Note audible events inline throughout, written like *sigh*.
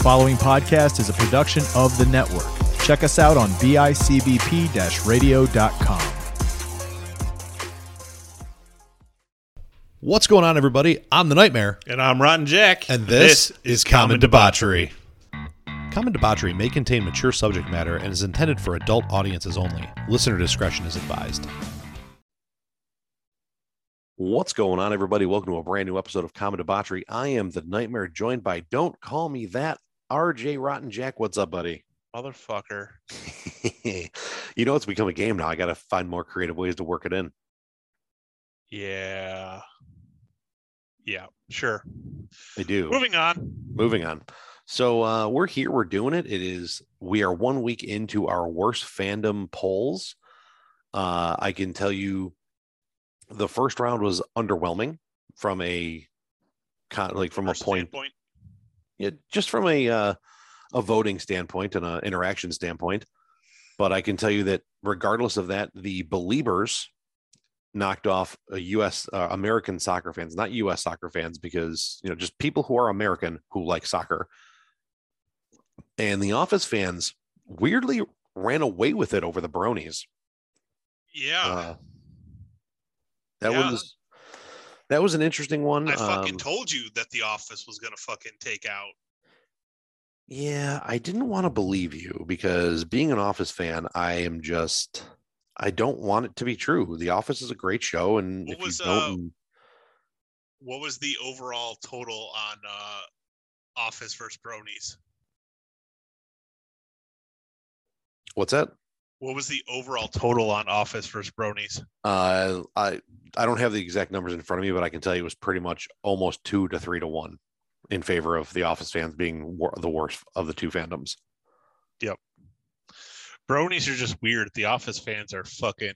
following podcast is a production of the network. Check us out on bicbp radio.com. What's going on, everybody? I'm the Nightmare, And I'm Rotten Jack. and this, is Common Debauchery. Common Debauchery may contain mature subject matter and is intended for adult audiences only. Listener discretion is advised. What's going on, everybody? Welcome to a brand new episode of Common Debauchery. I am the Nightmare, joined by Don't Call Me That, RJ Rotten Jack. What's up, buddy? Motherfucker. *laughs* you know, it's become a game now. I got to find more creative ways to work it in. Yeah. Yeah, sure. I do. Moving on. moving on so uh we're here we're doing it it is we are one week into our worst fandom polls uh i can tell you the first round was underwhelming from a like from First a point standpoint. Yeah, just from a uh, a voting standpoint and an interaction standpoint but i can tell you that regardless of that the believers knocked off a us uh, american soccer fans not us soccer fans because you know just people who are american who like soccer and the office fans weirdly ran away with it over the bronies Yeah. uh, that Yeah. was that was an interesting one I fucking Um, told you that The Office was going to fucking take out. Yeah, I didn't want to believe you because being an Office fan, I am just I don't want it to be true. The Office is a great show, and What if was, you don't, What was the overall total on uh, Office versus Bronies? what's that? What was the overall total on Office versus Bronies? Uh, I I don't have the exact numbers in front of me, but I can tell you it was pretty much almost two to three to one in favor of the Office fans being wor- the worst of the two fandoms. Yep. Bronies are just weird. The Office fans are fucking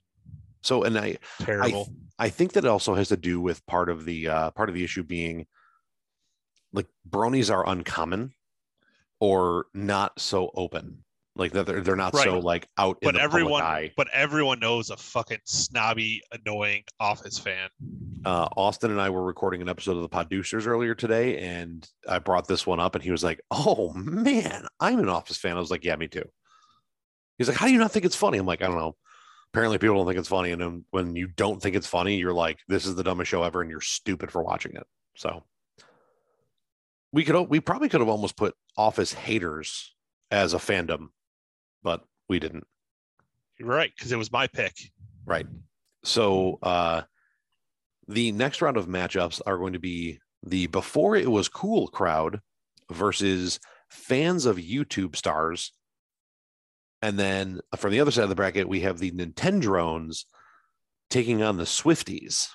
So, and I terrible. I think that also has to do with part of the uh, part of the issue being like bronies are uncommon or not so open. Like that they're they're not so like out in but the everyone, eye. but everyone knows a fucking snobby, annoying Office fan. Uh, Austin and I were recording an episode of the Producers earlier today, and I brought this one up, and he was like, "Oh man, I'm an Office fan." I was like, "Yeah, me too." He's like, "How do you not think it's funny?" I'm like, "I don't know." Apparently, people don't think it's funny, and then when you don't think it's funny, you're like, "This is the dumbest show ever," and you're stupid for watching it. So we could, we probably could have almost put Office haters as a fandom, but we didn't. You're right, because it was my pick. Right. So uh the next round of matchups are going to be the before it was cool crowd versus fans of YouTube stars. And then from the other side of the bracket, we have the Nintendrones taking on the Swifties.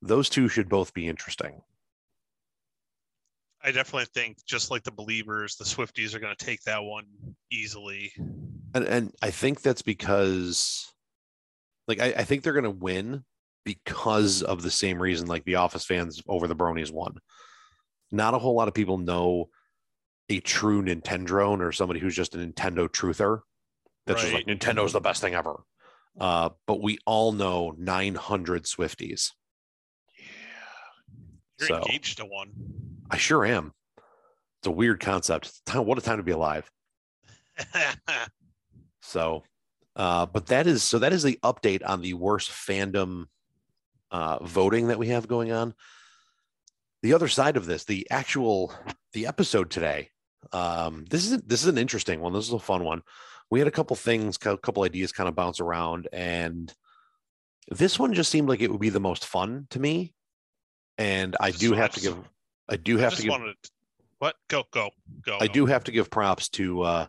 Those two should both be interesting. I definitely think, just like the Believers, the Swifties are going to take that one easily. And and I think that's because like I, I think they're gonna win because of the same reason like the office fans over the bronies won. Not a whole lot of people know a true Nintendrone or somebody who's just a Nintendo truther. That's just like Right. Nintendo's the best thing ever. Uh, but we all know 900 Swifties. Yeah. You're So- engaged to one. I sure am. It's a weird concept. What a time to be alive. *laughs* So, uh, but that is so that is the update on the worst fandom uh, voting that we have going on. The other side of this, the actual the episode today. Um, this is this is an interesting one. This is a fun one. We had a couple things, a couple ideas, kind of bounce around, and this one just seemed like it would be the most fun to me. And I do have to give, I do I have to give wanted. What? Go, go, go. I go. do have to give props to uh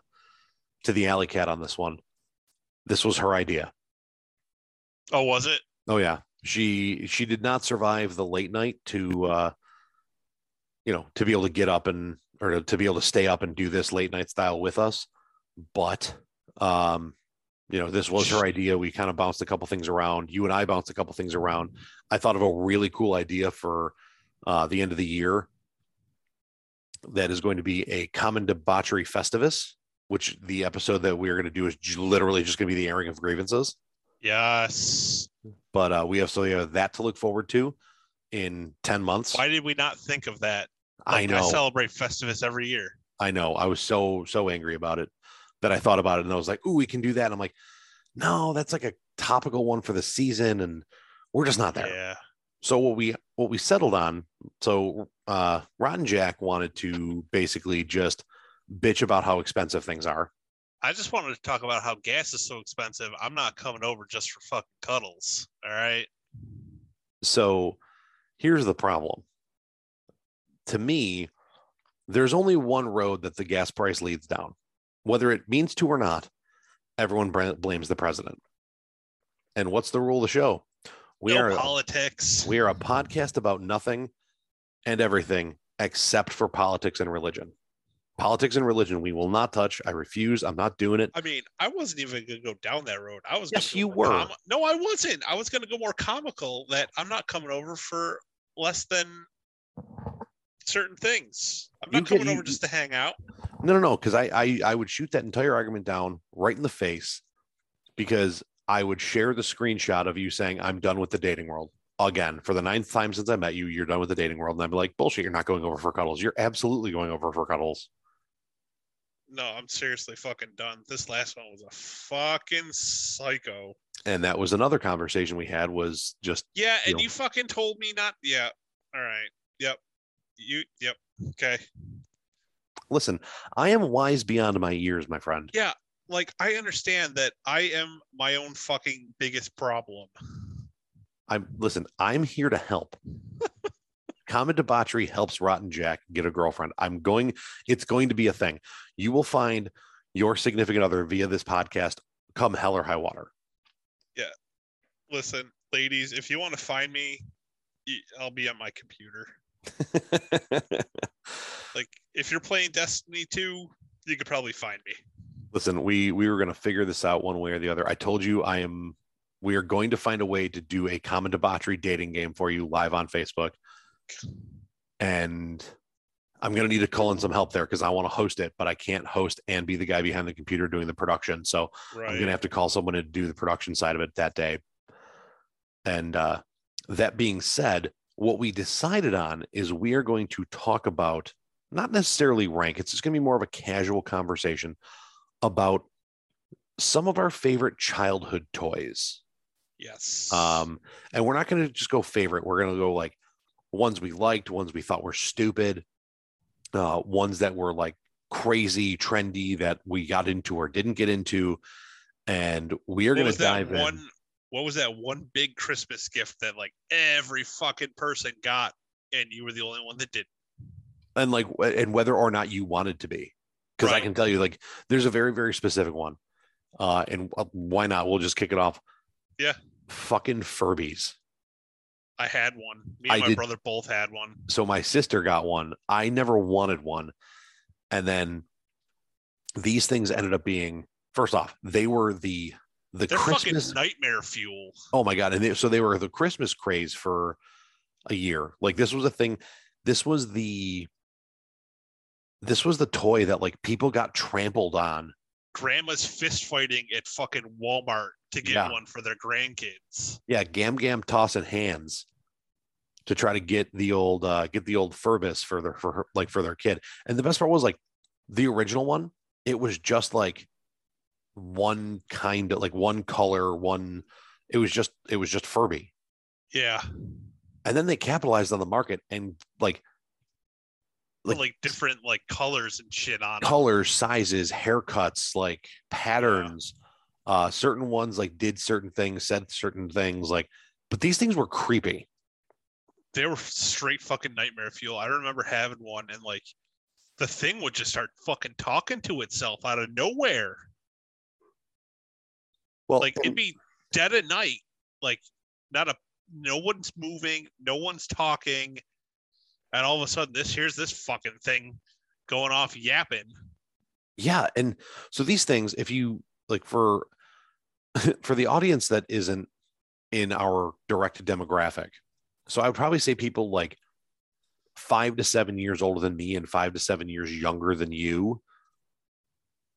to the alley cat on this one. This was her idea. Oh, was it? Oh yeah. She she did not survive the late night to uh you know, to be able to get up and or to be able to stay up and do this late night style with us. But um you know, this was her idea. We kind of bounced a couple things around. You and I bounced a couple things around. I thought of a really cool idea for uh the end of the year that is going to be a common debauchery festivus, which the episode that we're going to do is literally just going to be the airing of grievances. Yes. But uh, we have so we have that to look forward to in ten months. Why did we not think of that? I know, I celebrate Festivus every year. I know. I was so so angry about it that I thought about it and I was like, "Ooh, we can do that." And I'm like, "No, that's like a topical one for the season, and we're just not there." Yeah. So what we what we settled on. So uh, Rotten Jack wanted to basically just bitch about how expensive things are. I just wanted to talk about how gas is so expensive. I'm not coming over just for fucking cuddles. All right. So here's the problem. To me, there's only one road that the gas price leads down. Whether it means to or not, everyone blames the president. And what's the rule of the show? We no are politics. we are a podcast about nothing and everything except for politics and religion. Politics and religion we will not touch. I refuse. I'm not doing it. I mean, I wasn't even gonna go down that road. I was. Yes, you were. com- no, I wasn't. I was gonna go more comical. That I'm not coming over for less than certain things. I'm not can- coming you- over just to hang out. No, no, no. Because I, I I would shoot that entire argument down right in the face because I would share the screenshot of you saying, I'm done with the dating world. Again, for the ninth time since I met you, you're done with the dating world. And I'd be like, bullshit, you're not going over for cuddles. You're absolutely going over for cuddles. No, I'm seriously fucking done. This last one was a fucking psycho. And that was another conversation we had was just Yeah, and Deal. you fucking told me not. Yeah. All right. Yep. You. Yep. Okay. listen, I am wise beyond my years, my friend. Yeah. Like I understand that I am my own fucking biggest problem. I'm listen, I'm here to help. *laughs* Common debauchery helps Rotten Jack get a girlfriend. I'm going, it's going to be a thing. You will find your significant other via this podcast come hell or high water. Yeah. Listen, ladies, if you want to find me, I'll be at my computer. *laughs* Like if you're playing Destiny 2, you could probably find me. Listen, we we were gonna figure this out one way or the other. I told you I am we are going to find a way to do a common debauchery dating game for you live on Facebook. And I'm gonna need to call in some help there because I want to host it, but I can't host and be the guy behind the computer doing the production. So Right. I'm gonna have to call someone to do the production side of it that day. And uh, that being said, what we decided on is we are going to talk about not necessarily rank. It's just going to be more of a casual conversation about some of our favorite childhood toys. yes. Um, and we're not going to just go favorite. We're going to go like ones we liked, ones we thought were stupid, uh, ones that were like crazy, trendy that we got into or didn't get into. And we are going to dive in. one? What was that one big Christmas gift that like every fucking person got, and you were the only one that didn't? and like and whether or not you wanted to be because i can tell you like there's a very very specific one uh and uh, why not we'll just kick it off Yeah. fucking furbies I had one. Me I and my did- brother both had one. so my sister got one i never wanted one and then these things ended up being first off they were the the They're christmas nightmare fuel. oh my god and they, so they were the christmas craze for a year like this was a thing this was the this was the toy that like people got trampled on Grandma's fist fighting at fucking Walmart to get Yeah. one for their grandkids. yeah, gam gam tossing hands to try to get the old uh get the old Furbus for their for her, like for their kid. And the best part was like the original one, it was just like one kind of like one color, one it was just it was just Furby. Yeah, And then they capitalized on the market and like like, Like- different like colors and shit on colors, sizes, haircuts, like patterns. Uh certain ones like did certain things, said certain things, like but these things were creepy. They were straight fucking nightmare fuel. I remember having one and like the thing would just start fucking talking to itself out of nowhere. Well, Like it'd be dead at night, like not a no one's moving, no one's talking, and all of a sudden this here's this fucking thing going off yapping. yeah and so these things if you like for *laughs* for the audience that isn't in our direct demographic so i would probably say people like five to seven years older than me and five to seven years younger than you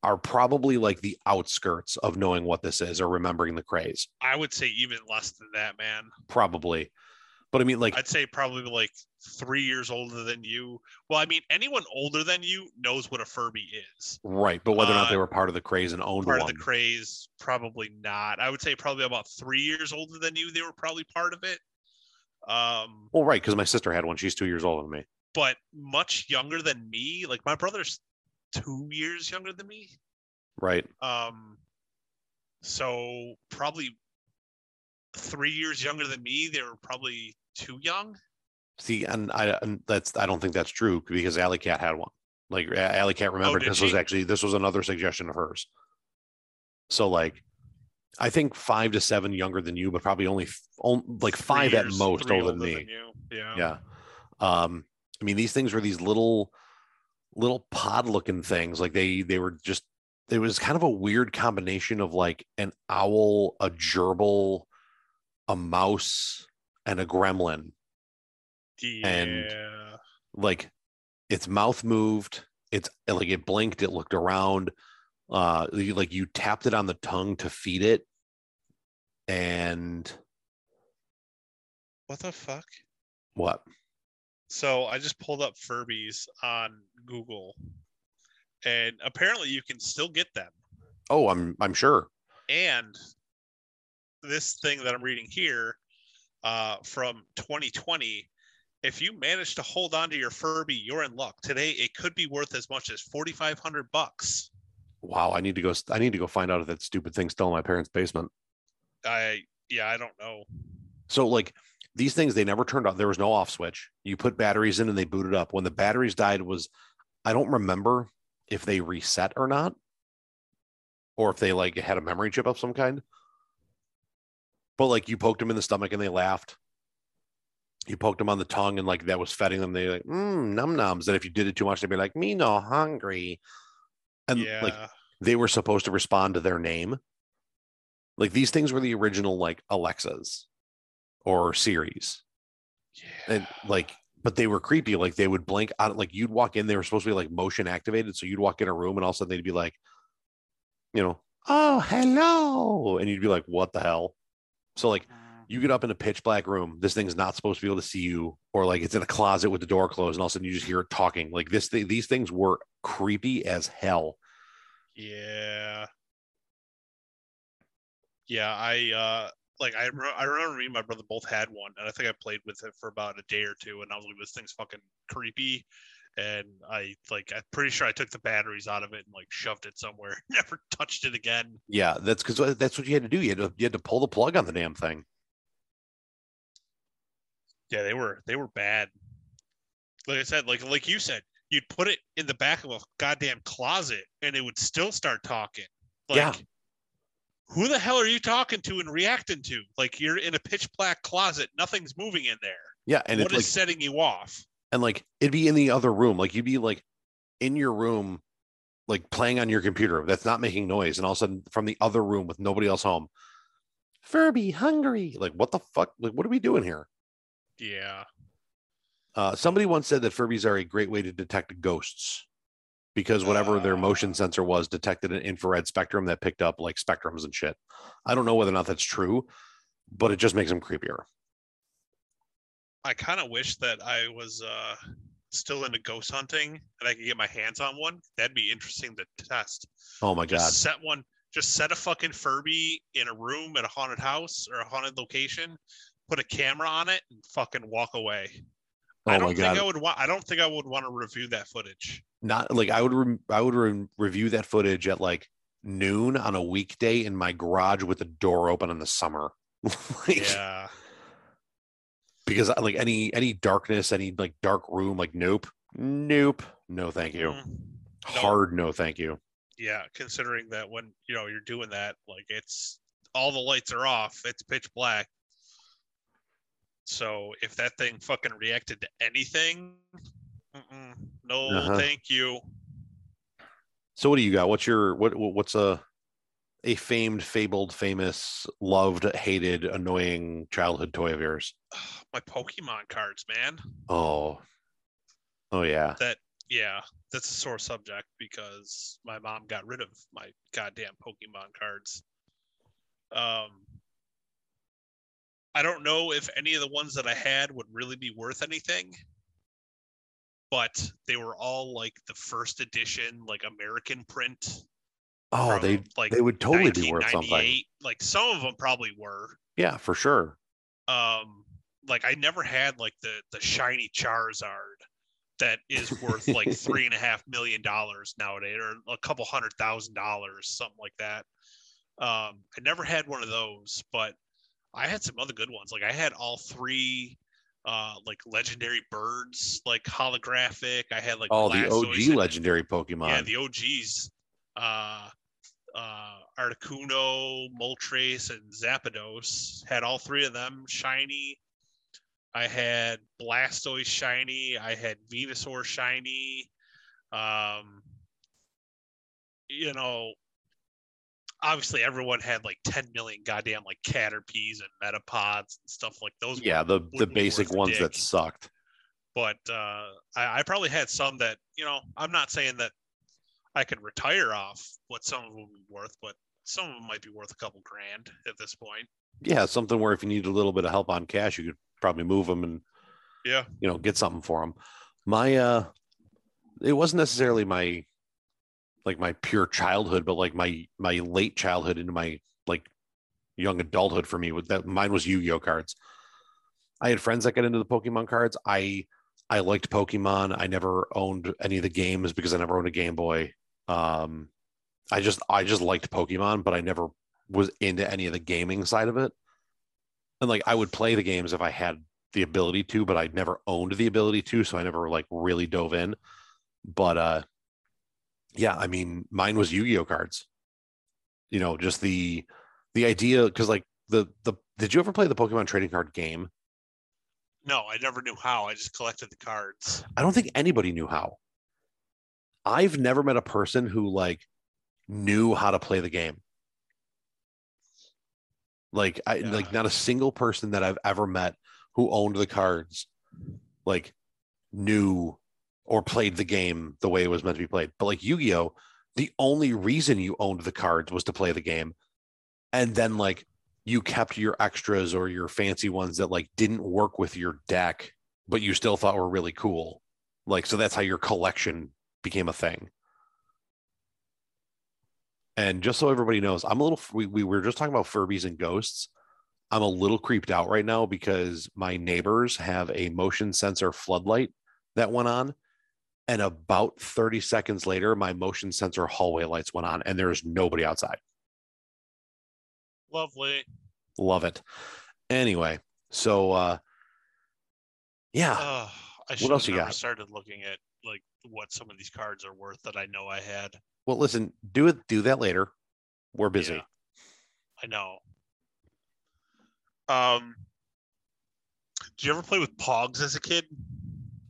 are probably like the outskirts of knowing what this is or remembering the craze I would say even less than that, man. probably But I mean, like, I'd say probably like three years older than you. Well, I mean, anyone older than you knows what a Furby is. right. But whether or not they uh, were part of the craze and owned Part one, of the craze, probably not. I would say probably about three years older than you. They were probably part of it. Um, well, right, because my sister had one. She's two years older than me. but much younger than me. Like my brother's two years younger than me. Right. Um, so probably three years younger than me. They were probably too young. See, and I and that's I don't think that's true because Alley Cat had one. Like Alley Cat remembered Oh, this was actually this was another suggestion of hers. So like, I think five to seven younger than you, but probably only f- on, like Three five at most three older than me. you. Yeah. yeah. Um, I mean, these things were these little, little pod looking things. Like they they were just it was kind of a weird combination of like an owl, a gerbil, a mouse, and a gremlin. Yeah. And- like its mouth moved it's like it blinked it looked around uh you, like you tapped it on the tongue to feed it and what the fuck? what So I just pulled up Furbies on Google, and apparently you can still get them. oh i'm i'm sure And this thing that I'm reading here uh, from 2020, if you manage to hold on to your Furby, you're in luck. Today, it could be worth as much as 4,500 bucks. wow i need to go i need to go find out if that stupid thing's still in my parents basement I yeah, I don't know. so like these things they never turned off. there was no off switch you put batteries in and they booted up when the batteries died was i don't remember if they reset or not or if they like had a memory chip of some kind but like you poked them in the stomach and they laughed you poked them on the tongue and like that was feeding them they like mm, num nums and if you did it too much they'd be like me no hungry and yeah, like they were supposed to respond to their name. Like these things were the original like Alexas or Siris. yeah. And like, but they were creepy. Like they would blink out like you'd walk in, they were supposed to be like motion activated. So you'd walk in a room and all of a sudden they'd be like, you know, oh hello. And you'd be like, what the hell? So like you get up in a pitch black room, this thing's not supposed to be able to see you, or like it's in a closet with the door closed, and all of a sudden you just hear it talking. Like this, th- these things were creepy as hell. Yeah. Yeah, I uh like I re- I remember me and my brother both had one, and I think I played with it for about a day or two, and I was like, "This thing's fucking creepy," and I like I'm pretty sure I took the batteries out of it and like shoved it somewhere, *laughs* never touched it again. Yeah, that's because that's what you had to do. You had to you had to pull the plug on the damn thing. Yeah, they were they were bad. Like I said, like like you said, you'd put it in the back of a goddamn closet, and it would still start talking. Like, Yeah. Who the hell are you talking to and reacting to? Like you're in a pitch black closet, nothing's moving in there. Yeah, and What is like setting you off? And like it'd be in the other room. Like you'd be like in your room, like playing on your computer that's not making noise, and all of a sudden from the other room with nobody else home, Furby hungry. Like what the fuck? Like what are we doing here? Yeah. Uh, somebody once said that Furbies are a great way to detect ghosts because whatever their motion Uh. sensor was detected an infrared spectrum that picked up like spectrums and shit. I don't know whether or not that's true, but it just makes them creepier. I kind of wish that I was uh still into ghost hunting and I could get my hands on one. That'd be interesting to test. Oh my Just god. set one. Just set a fucking Furby in a room at a haunted house or a haunted location. Put a camera on it and fucking walk away. I Oh don't my think god. I would want. I don't think I would want to review that footage. Not like I would re- I would re- review that footage at like noon on a weekday in my garage with the door open in the summer. *laughs* like, Yeah. Because uh, like any any darkness, any like dark room, like nope, nope, no thank you, Mm. hard no thank you. Yeah. Considering that when you know you're doing that, like it's all the lights are off. It's pitch black. So if that thing fucking reacted to anything, mm-mm, no, Uh-huh. thank you. So what do you got? What's your what what- what's a a famed, fabled, famous, loved, hated, annoying childhood toy of yours? My Pokemon cards, man. Oh, oh yeah. That yeah, that's a sore subject because my mom got rid of my goddamn Pokemon cards. Um, I don't know if any of the ones that I had would really be worth anything, but they were all like the first edition, like American print. Oh, they like they would totally be worth something. Like some of them probably were. Yeah, for sure. Um, like I never had like the the shiny Charizard that is worth like *laughs* three and a half million dollars nowadays, or a couple hundred thousand dollars, something like that. Um, I never had one of those, but I had some other good ones. Like I had all three uh like legendary birds like holographic i had like Oh, the OG legendary Pokemon. yeah the og's uh uh articuno moltres and zapdos had all three of them shiny. I had blastoise shiny. I had venusaur shiny. Um you know obviously everyone had like 10 million goddamn like caterpies and metapods and stuff like those yeah, the the basic ones that sucked. but uh, I, I probably had some that you know I'm not saying that I could retire off what some of them would be worth, but some of them might be worth a couple grand at this point. Yeah, something where if you need a little bit of help on cash, you could probably move them and Yeah, you know get something for them. My uh, it wasn't necessarily my like my pure childhood, but like my my late childhood into my like young adulthood for me with that mine was Yu-Gi-Oh cards. I had friends that got into the Pokemon cards. I I liked Pokemon. I never owned any of the games because I never owned a Game Boy. Um, I just I just liked Pokemon, but I never was into any of the gaming side of it. And like I would play the games if I had the ability to, but I never owned the ability to, so I never like really dove in. But uh yeah, I mean, mine was Yu-Gi-Oh cards. You know, just the the idea because like the the did you ever play the Pokemon trading card game? no, I never knew how. I just collected the cards. I don't think anybody knew how. I've never met a person who like knew how to play the game. Like I Yeah. like not a single person that I've ever met who owned the cards like knew or played the game the way it was meant to be played. But like Yu-Gi-Oh, the only reason you owned the cards was to play the game. And then like you kept your extras or your fancy ones that like didn't work with your deck, but you still thought were really cool. Like so that's how your collection became a thing. And just so everybody knows, I'm a little we, we were just talking about Furbies and ghosts. I'm a little creeped out right now because my neighbors have a motion sensor floodlight that went on. And about 30 seconds later, my motion sensor hallway lights went on and there's nobody outside. Lovely. Love it. Anyway, so uh yeah, Uh, I should else you got? started looking at like what some of these cards are worth that I know I had. well listen, do it do that later. We're busy. Yeah. I know. Um, did you ever play with Pogs as a kid?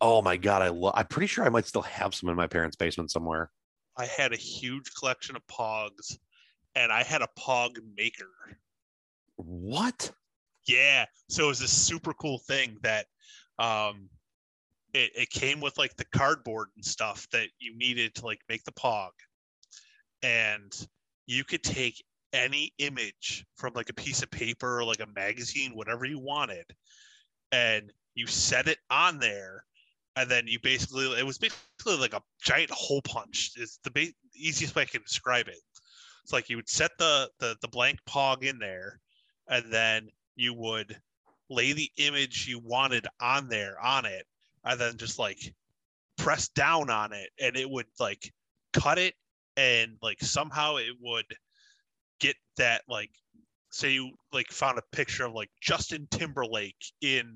Oh my god, I love I'm pretty sure I might still have some in my parents' basement somewhere. I had a huge collection of Pogs, and I had a Pog maker. What? Yeah, so it was this super cool thing that, um, it it came with like the cardboard and stuff that you needed to like make the Pog, and you could take any image from like a piece of paper or like a magazine, whatever you wanted, and you set it on there, and then you basically it was basically like a giant hole punch. It's the ba- easiest way I can describe it. It's like you would set the the the blank Pog in there, and then you would lay the image you wanted on there on it, and then just like press down on it, and it would like cut it, and like somehow it would get that like say you like found a picture of like Justin Timberlake in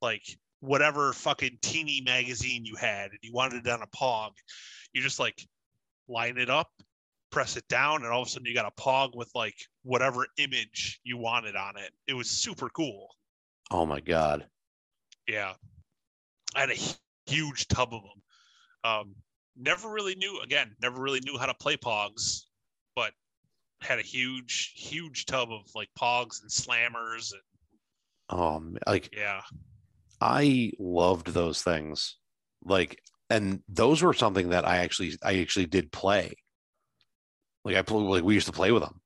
like whatever fucking teeny magazine you had and you wanted it on a pog. You just like line it up press it down and all of a sudden you got a pog with like whatever image you wanted on it. It was super cool. Oh my god. yeah i had a huge tub of them um never really knew again never really knew how to play pogs but had a huge huge tub of like pogs and slammers and Um like yeah I loved those things. Like and those were something that I actually I actually did play. Like I played like we used to play with them.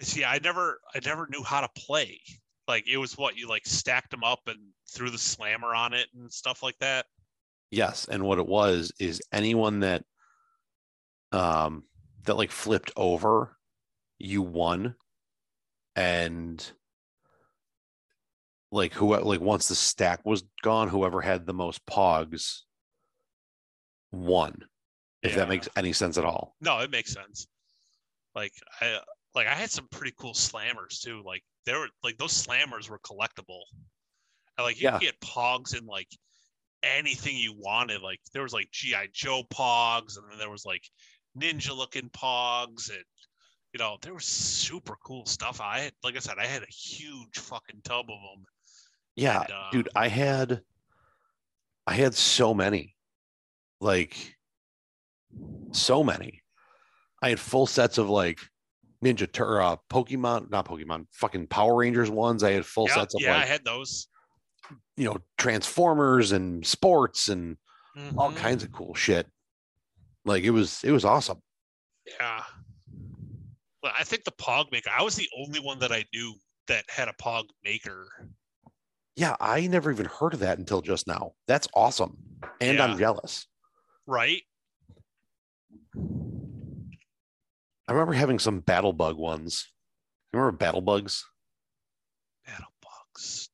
see i never i never knew how to play Like it was what you like stacked them up and threw the slammer on it and stuff like that. Yes, and what it was is anyone that um that like flipped over, you won, and like who like once the stack was gone, whoever had the most pogs won. If Yeah. that makes any sense at all. No, it makes sense. Like I like I had some pretty cool slammers too. Like there were like those slammers were collectible. And, like you Yeah. could get pogs in like anything you wanted. Like there was like GI Joe pogs, and then there was like ninja looking pogs, and you know there was super cool stuff. I had, like I said, I had a huge fucking tub of them. Yeah, And, uh, dude, I had I had so many. Like so many. I had full sets of like Ninja Tur uh Pokemon, not Pokemon, fucking Power Rangers ones. I had full yeah, sets of yeah, I had those. You know, Transformers and sports and all Mhm. kinds of cool shit. Like it was it was awesome. Yeah. But I think the Pog maker, I was the only one that I knew that had a Pog maker. Yeah, I never even heard of that until just now. That's awesome. And I'm jealous. Right? I remember having some Battle Bug ones. You remember Battle Bugs? Battle Bugs.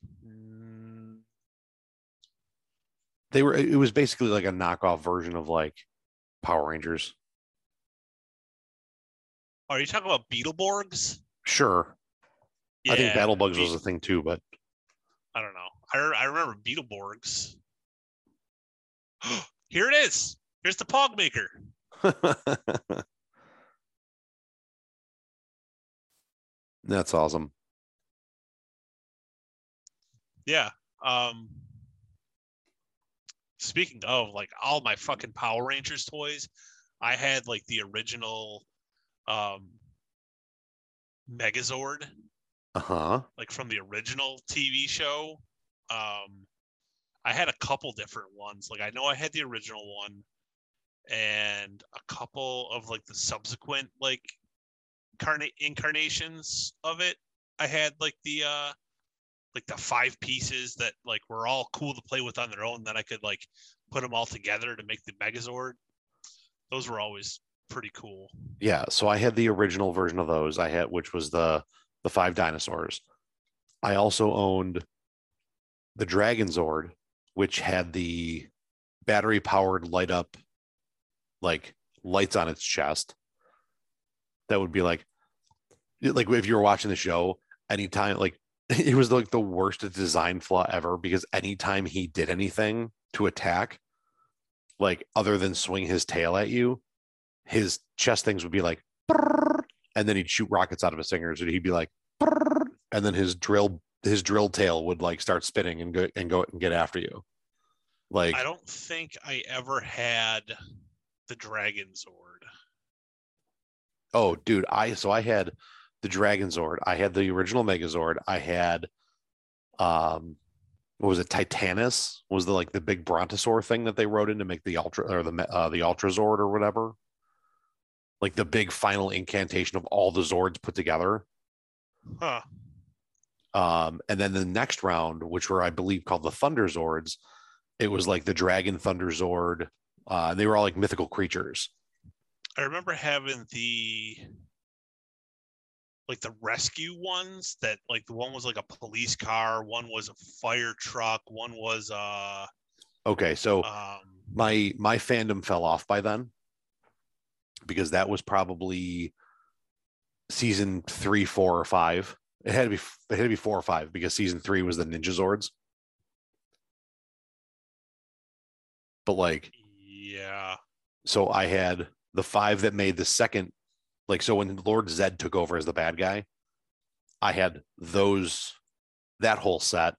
They were it was basically like a knockoff version of like Power Rangers. Are you talking about Beetleborgs? Sure. I think Yeah, Battle Bugs Be- was a thing too, but I don't know. I, re- I remember Beetleborgs. *gasps* Here it is. Here's the Pog maker. *laughs* that's awesome. Yeah. Um speaking of like all my fucking Power Rangers toys, I had like the original um Megazord, Uh-huh. like from the original TV show. Um I had a couple different ones. Like I know I had the original one and a couple of like the subsequent like carna- incarnations of it. I had like the uh like the five pieces that like were all cool to play with on their own. Then I could like put them all together to make the Megazord. Those were always pretty cool. Yeah, so I had the original version of those. I had which was the the five dinosaurs. I also owned the Dragon Zord, which had the battery powered light up like lights on its chest. That would be like like if you were watching the show, anytime like *laughs* it was like the worst design flaw ever because anytime he did anything to attack, like other than swing his tail at you, his chest things would be like, and then he'd shoot rockets out of his fingers, and he'd be like, and then his drill his drill tail would like start spinning and go and go and get after you. Like I don't think I ever had the Dragon Zord. Oh, dude, I so I had the Dragon Zord, I had the original Megazord, I had um what was it, Titanus was the like the big brontosaur thing that they wrote in to make the ultra or the uh, the Ultra Zord or whatever. Like the big final incantation of all the Zords put together. Huh. Um, and then the next round, which were I believe called the Thunder Zords, it was like the Dragon Thunder Zord. Uh, and they were all like mythical creatures. I remember having the like the rescue ones that like the one was like a police car, one was a fire truck, one was uh Okay, so um my my fandom fell off by then because that was probably season three, four, or five. It had to be it had to be four or five because season three was the Ninja Zords. But like, yeah. so I had the five that made the second, like, so when Lord Zed took over as the bad guy, I had those that whole set,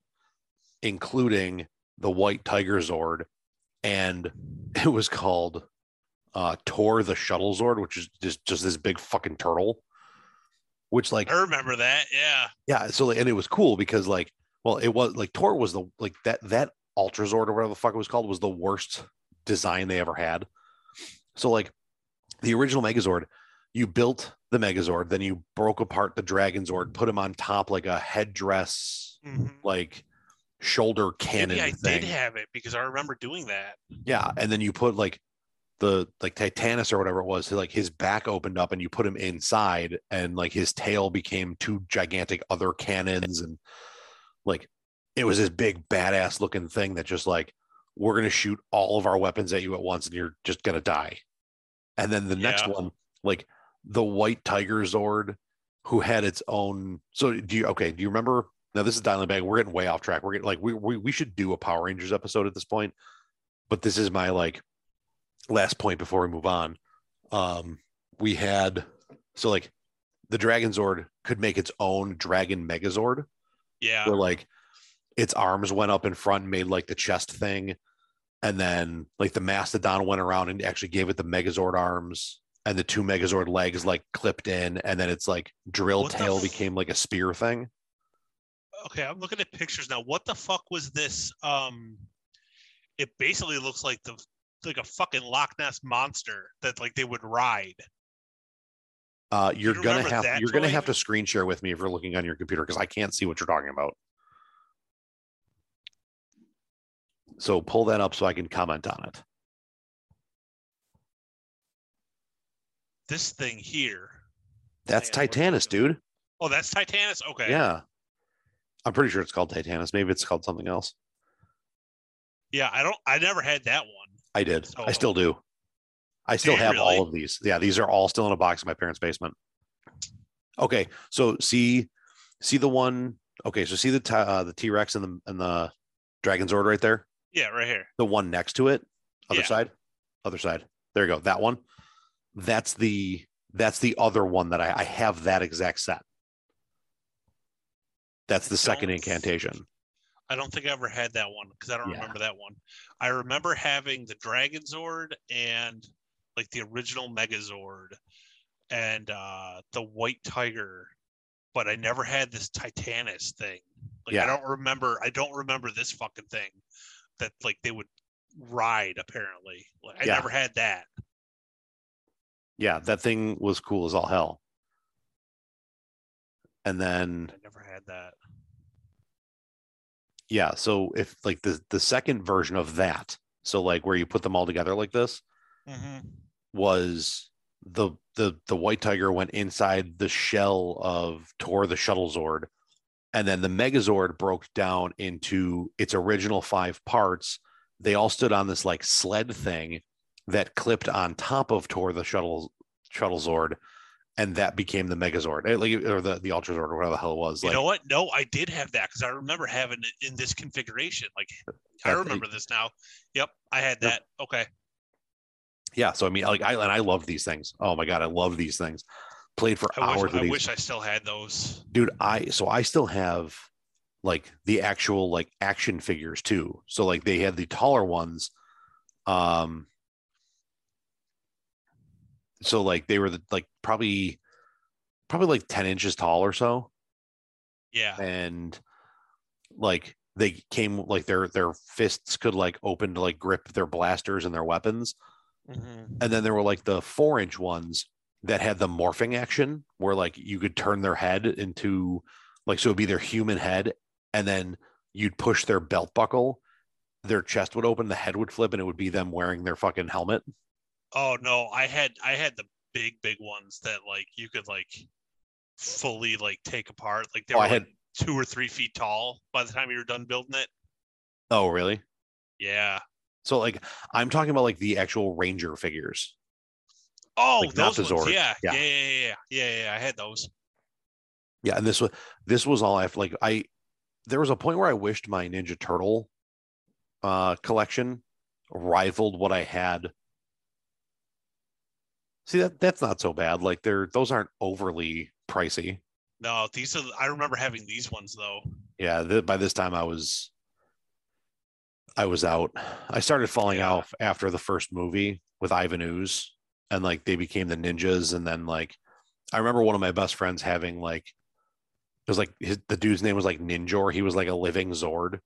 including the White Tiger Zord, and *laughs* it was called uh Tor the Shuttle Zord, which is just just this big fucking turtle. Which like I remember that. Yeah. yeah, so and it was cool because like well, it was like Tor was the like that that Ultra Zord or whatever the fuck it was called was the worst design they ever had. So like the original Megazord, you built the Megazord, then you broke apart the Dragon Zord, put him on top like a headdress Mhm. like shoulder cannon Maybe I thing. did have it because I remember doing that. Yeah, and then you put like the like Titanus or whatever it was, like his back opened up and you put him inside, and like his tail became two gigantic other cannons, and like it was this big badass looking thing that just like we're gonna shoot all of our weapons at you at once, and you're just gonna die. And then the next one, like the White Tiger Zord, who had its own. So do you okay? Do you remember? Now this is dialing back. We're getting way off track. We're getting like we we we should do a Power Rangers episode at this point, but this is my like last point before we move on. Um, we had so like the Dragon Zord could make its own Dragon Megazord, Yeah. where like its arms went up in front and made like the chest thing, and then like the Mastodon went around and actually gave it the Megazord arms. And the two Megazord legs like clipped in, and then its like drill What tail f- became like a spear thing. okay, I'm looking at pictures now. What the fuck was this? Um, it basically looks like the like a fucking Loch Ness monster that like they would ride. Uh, you're gonna have you're gonna have to screen share with me if you're looking on your computer because I can't see what you're talking about. So pull that up so I can comment on it. This thing here. That's Man, Titanus, dude. Oh, that's Titanus. Okay. Yeah. I'm pretty sure it's called Titanus. Maybe it's called something else. Yeah. I don't. I never had that one. I did. I still do. I still have really? all of these. Yeah, these are all still in a box in my parents' basement. Okay, so see, see the one. Okay, so see the t- uh, the T Rex and the and the Dragon Zord right there. Yeah, right here. the one next to it other Yeah. side other side there you go that one that's the that's the other one that i, I have that exact set that's the second incantation I don't think I ever had that one because I don't Yeah. remember that one. I remember having the Dragon Zord and like the original Megazord and uh the White Tiger, but I never had this Titanus thing. Like Yeah. I don't remember. I don't remember this fucking thing that like they would ride. Apparently, like I Yeah. never had that. Yeah that thing was cool as all hell and then I never had that. yeah so if like the the second version of that so like where you put them all together like this Mm-hmm. was the the the white tiger went inside the shell of Tor the shuttle Zord, and then the Megazord broke down into its original five parts. They all stood on this like sled thing that clipped on top of Tor the shuttle shuttle Zord, and that became the Megazord, eh, like or the the Ultra Zord or whatever the hell it was. You Like, know what? No, I did have that because I remember having it in this configuration. Like I remember this now. Yep, I had Yep. that. Okay. yeah. So I mean, like I and I love these things. Oh my god, I love these things. Played for I hours wish, with I these. wish I still had those. dude i so i still have like the actual like action figures too so like they had the taller ones um so like they were the, like probably probably like 10 inches tall or so Yeah. and like they came like their their fists could like open to like grip their blasters and their weapons Mhm. and then there were like the four inch ones that had the morphing action where like you could turn their head into like so it'd be their human head and then you'd push their belt buckle their chest would open the head would flip and it would be them wearing their fucking helmet Oh no, I had I had the big big ones that like you could like fully like take apart. Like they Oh, were I had- like, two or three feet tall by the time you were done building it. oh really Yeah. so like i'm talking about like the actual ranger figures Oh, Like, not those the ones. Zord. Yeah. Yeah. Yeah. Yeah. Yeah. Yeah. Yeah. yeah, I had those. yeah and this was this was all i have like i there was a point where i wished my ninja turtle uh collection rivaled what i had see that that's not so bad like they're those aren't overly pricey No, these are. I remember having these ones though. yeah th- by this time i was i was out i started falling Yeah. off after the first movie with ivan ooze and like they became the ninjas and then like i remember one of my best friends having like it was like his, the dude's name was like ninjor he was like a living zord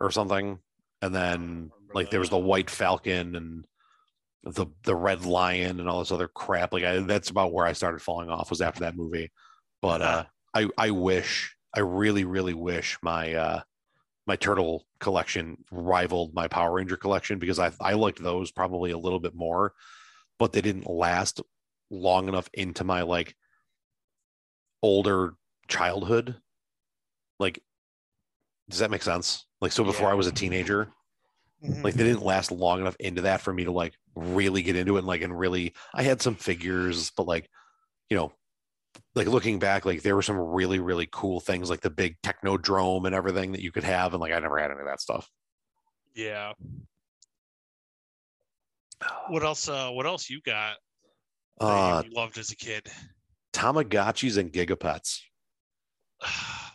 or something and then like there was the white falcon and the the red lion and all this other crap like I, that's about where i started falling off was after that movie but uh i i wish I really, really wish my uh my turtle collection rivaled my Power Ranger collection because I I liked those probably a little bit more, but they didn't last long enough into my like older childhood. Like, does that make sense? Like, so before Yeah. I was a teenager, Mhm. like they didn't last long enough into that for me to like really get into it and like and really I had some figures, but like, you know, like looking back, like there were some really, really cool things like the big technodrome and everything that you could have, and like I never had any of that stuff. yeah. *sighs* What else? Uh, what else you got? Uh you loved as a kid. Tamagotchis and Gigapets. *sighs* *sighs*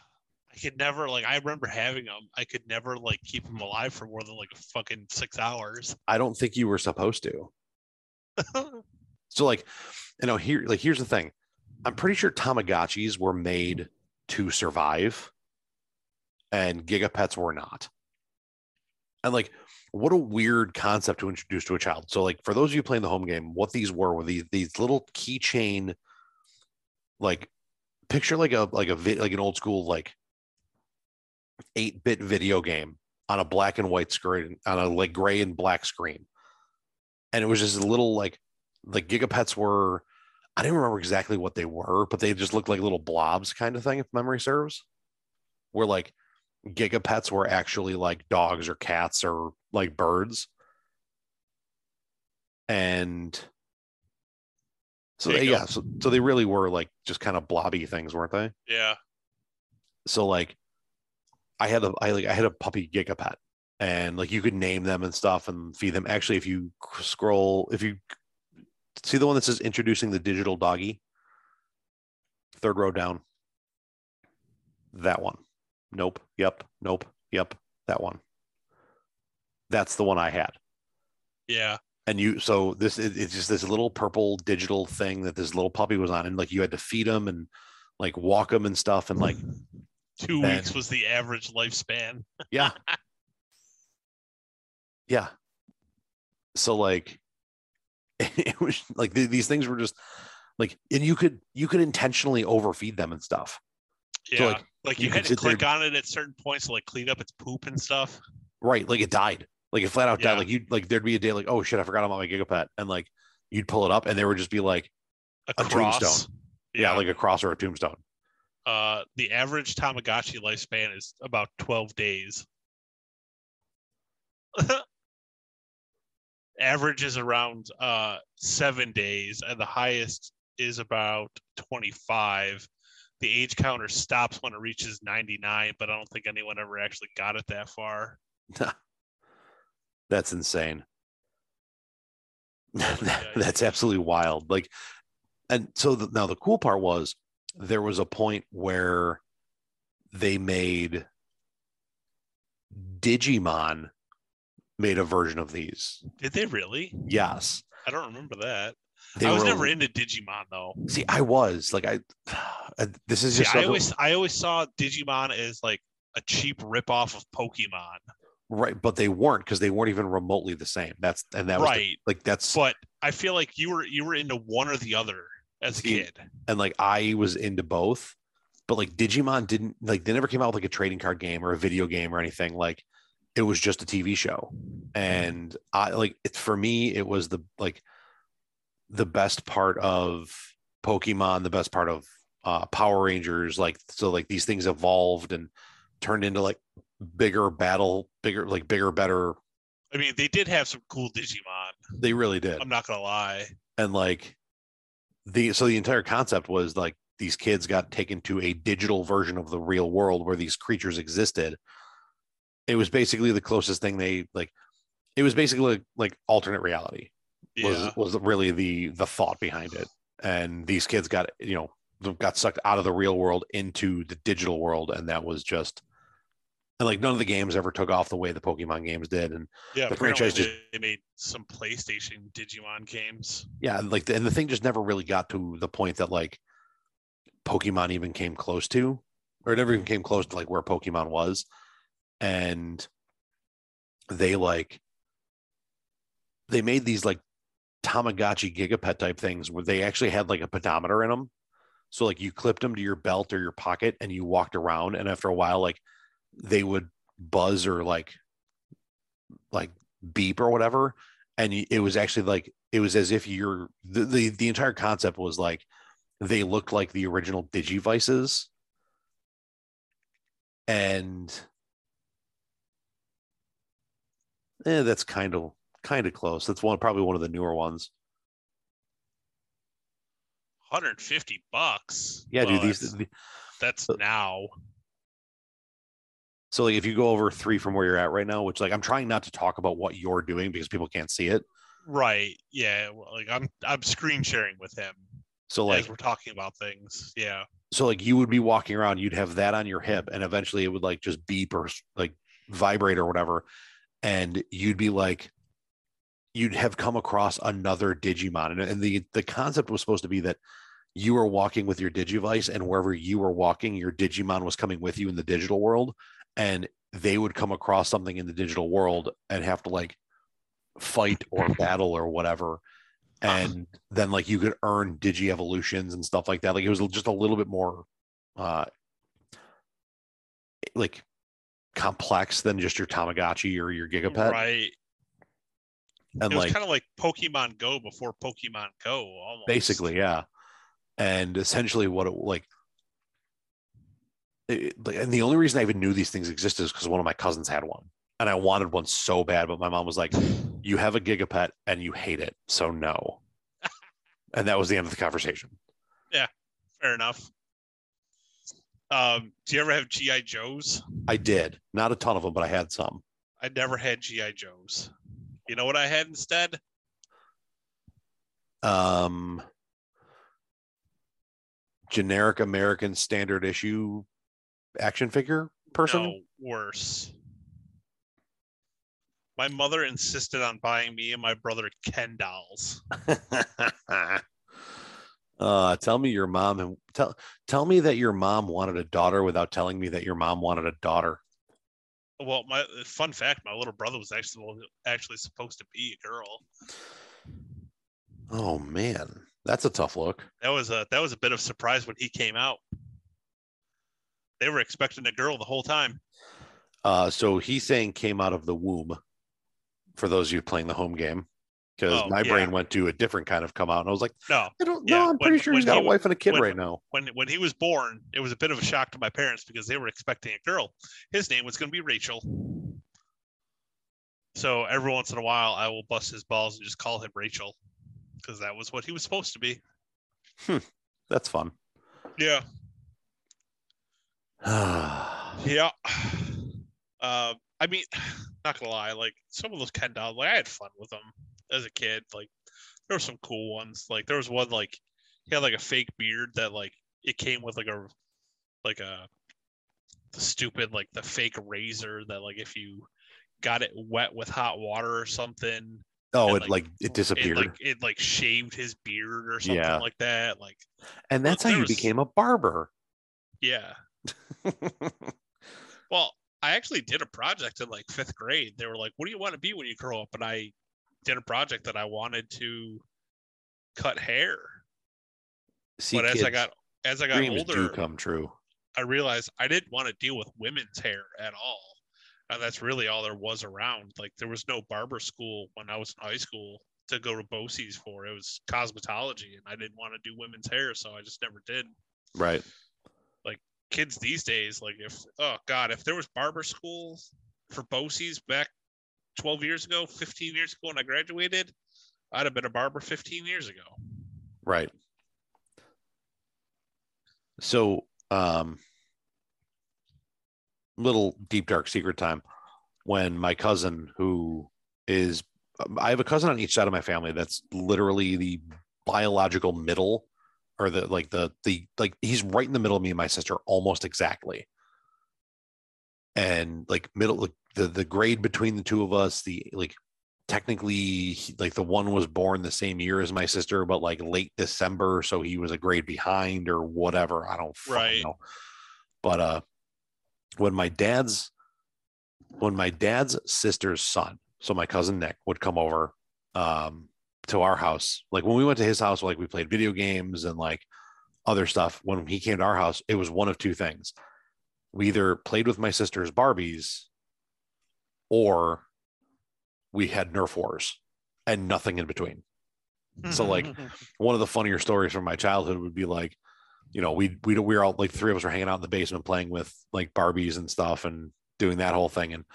I could never like. I remember having them. I could never like keep them alive for more than like a fucking six hours. I don't think you were supposed to. *laughs* So like, you know, here like here's the thing. I'm pretty sure Tamagotchis were made to survive and Gigapets were not. And like what a weird concept to introduce to a child. So like for those of you playing the home game, what these were were these these little keychain like picture like a like a like an old school like 8-bit video game on a black and white screen on a like gray and black screen. And it was just a little like like gigapets were I didn't remember exactly what they were, but they just looked like little blobs kind of thing, if memory serves. Where like gigapets were actually like dogs or cats or like birds. And so they, yeah, so, so they really were like just kind of blobby things, weren't they? yeah. so like i had a i like i had a puppy gigapet and like you could name them and stuff and feed them. Actually if you scroll if you see the one that says introducing the digital doggy? Third row down. That one. Nope. Yep. Nope. Yep. That one. That's the one i had. Yeah. and you so this it, it's just this little purple digital thing that this little puppy was on and like you had to feed him and like walk him and stuff and like Two weeks was the average lifespan. *laughs* Yeah. yeah. So like *laughs* it was like th- these things were just like and you could you could intentionally overfeed them and stuff. Yeah. So, like, like, you, you had to sit there- click on it at certain points to like clean up its poop and stuff. Right. Like it died. Like it flat out Yeah. died. Like you like there'd be a day like, oh shit, I forgot about my gigapet. And like you'd pull it up and there would just be like, A, A cross. tombstone. yeah, like a cross or a tombstone. Uh the average Tamagotchi lifespan is about 12 days. *laughs* average is around uh 7 days and the highest is about 25. The age counter stops when it reaches 99, but I don't think anyone ever actually got it that far. *laughs* That's insane. *laughs* That's absolutely wild. Like, and so the, now the cool part was there was a point where they made Digimon made a version of these. Did they really? Yes, I don't remember that. they I was were- never into Digimon though. See, I was like, I. uh, This is See, just I something- always I always saw Digimon as like a cheap ripoff of Pokemon. right, but they weren't because they weren't even remotely the same. That's and that was the- right. like that's But I feel like you were you were into one or the other as a kid. and like I was into both, but like Digimon didn't like they never came out with like a trading card game or a video game or anything. Like it was just a TV show, and I like it for me. It was the like the best part of Pokemon, the best part of uh, Power Rangers. Like so, like these things evolved and turned into like bigger battle, bigger like bigger, better. I mean, they did have some cool Digimon. They really did. I'm not gonna lie. and like the so the entire concept was like these kids got taken to a digital version of the real world where these creatures existed. It was basically the closest thing they like it was basically like, like alternate reality Yeah. was was really the the thought behind it. And these kids got you know got sucked out of the real world into the digital world. And that was just and like none of the games ever took off the way the pokemon games did and yeah. the franchise just they made some PlayStation Digimon games. yeah like the, and the thing just never really got to the point that like pokemon even came close to or it never even came close to like where pokemon was and they like they made these like tamagotchi gigapet type things where they actually had like a pedometer in them So like you clipped them to your belt or your pocket and you walked around and after a while like they would buzz or like like beep or whatever and it was actually like it was as if you're the, the the entire concept was like they looked like the original digivices and eh, that's kind of kind of close that's one probably one of the newer ones 150 bucks. yeah Well, dude these that's, the- that's now. So like if you go over three from where you're at right now which like i'm trying not to talk about what you're doing because people can't see it Right. Yeah. Like I'm I'm screen sharing with him so like we're talking about things. Yeah. so like you would be walking around you'd have that on your hip and eventually it would like just beep or like vibrate or whatever and you'd be like you'd have come across another digimon and, and the the concept was supposed to be that you were walking with your digivice and wherever you were walking your digimon was coming with you in the digital world and they would come across something in the digital world and have to like fight or *laughs* battle or whatever and then like you could earn digi evolutions and stuff like that like it was just a little bit more uh like complex than just your tamagotchi or your gigapet Right. and it was like kind of like Pokemon Go before Pokemon Go, almost. basically yeah and essentially what it like it, and the only reason i even knew these things existed is because one of my cousins had one and i wanted one so bad but my mom was like *sighs* you have a gigapet and you hate it so no *laughs* and that was the end of the conversation Yeah, Fair enough. Um, do you ever have GI Joes? i did not a ton of them but i had some I never had GI Joes. You know what I had instead? um generic american standard issue action figure person No, worse. My mother insisted on buying me and my brother Ken dolls. *laughs* uh, tell me your mom and tell tell me that your mom wanted a daughter without telling me that your mom wanted a daughter. Well, my fun fact: my little brother was actually actually supposed to be a girl. Oh man, that's a tough look. That was a that was a bit of surprise when he came out. They were expecting a girl the whole time. Uh, so he's saying came out of the womb. For those of you playing the home game, because Oh, my yeah. brain went to a different kind of come out, and I was like, No, I don't Yeah, know. I'm pretty when- sure he's got he a wife and a kid when- right now. when when he was born, it was a bit of a shock to my parents because they were expecting a girl. His name was going to be Rachel. So every once in a while, I will bust his balls and just call him Rachel because that was what he was supposed to be. Hmm. That's fun. Yeah, *sighs* yeah. yeah. Uh, I mean, *sighs* not gonna lie, like some of those Ken dolls, like I had fun with them as a kid. Like there were some cool ones. Like there was one like he had like a fake beard that like it came with like a like a the stupid like the fake razor that like if you got it wet with hot water or something Oh, and, it like it disappeared, it like it like shaved his beard or something Yeah. like that like and that's how you was- became a barber. yeah *laughs* well i actually did a project in like fifth grade they were like what do you want to be when you grow up and i did a project that i wanted to cut hair See, but as i got as i got older come true. I realized I didn't want to deal with women's hair at all. And that's really all there was around. Like there was no barber school when I was in high school to go to BOCES for. It was cosmetology and I didn't want to do women's hair, so I just never did. Right. Kids these days, like if oh god, if there was barber school for BOCES back 12 years ago, 15 years ago when I graduated, I'd have been a barber 15 years ago. Right. So, um, little deep dark secret time when my cousin, who is, I have a cousin on each side of my family that's literally the biological middle or the like the the like he's right in the middle of me and my sister almost exactly and like middle like the the grade between the two of us the like technically like the one was born the same year as my sister but like late december so he was a grade behind or whatever i don't Right. know but uh when my dad's when my dad's sister's son so my cousin nick would come over um to our house like when we went to his house like we played video games and like other stuff. When he came to our house, it was one of two things. We either played with my sister's Barbies or we had Nerf wars and nothing in between. So, like, *laughs* one of the funnier stories from my childhood would be like, you know, we we we were all like three of us were hanging out in the basement playing with like Barbies and stuff and doing that whole thing. And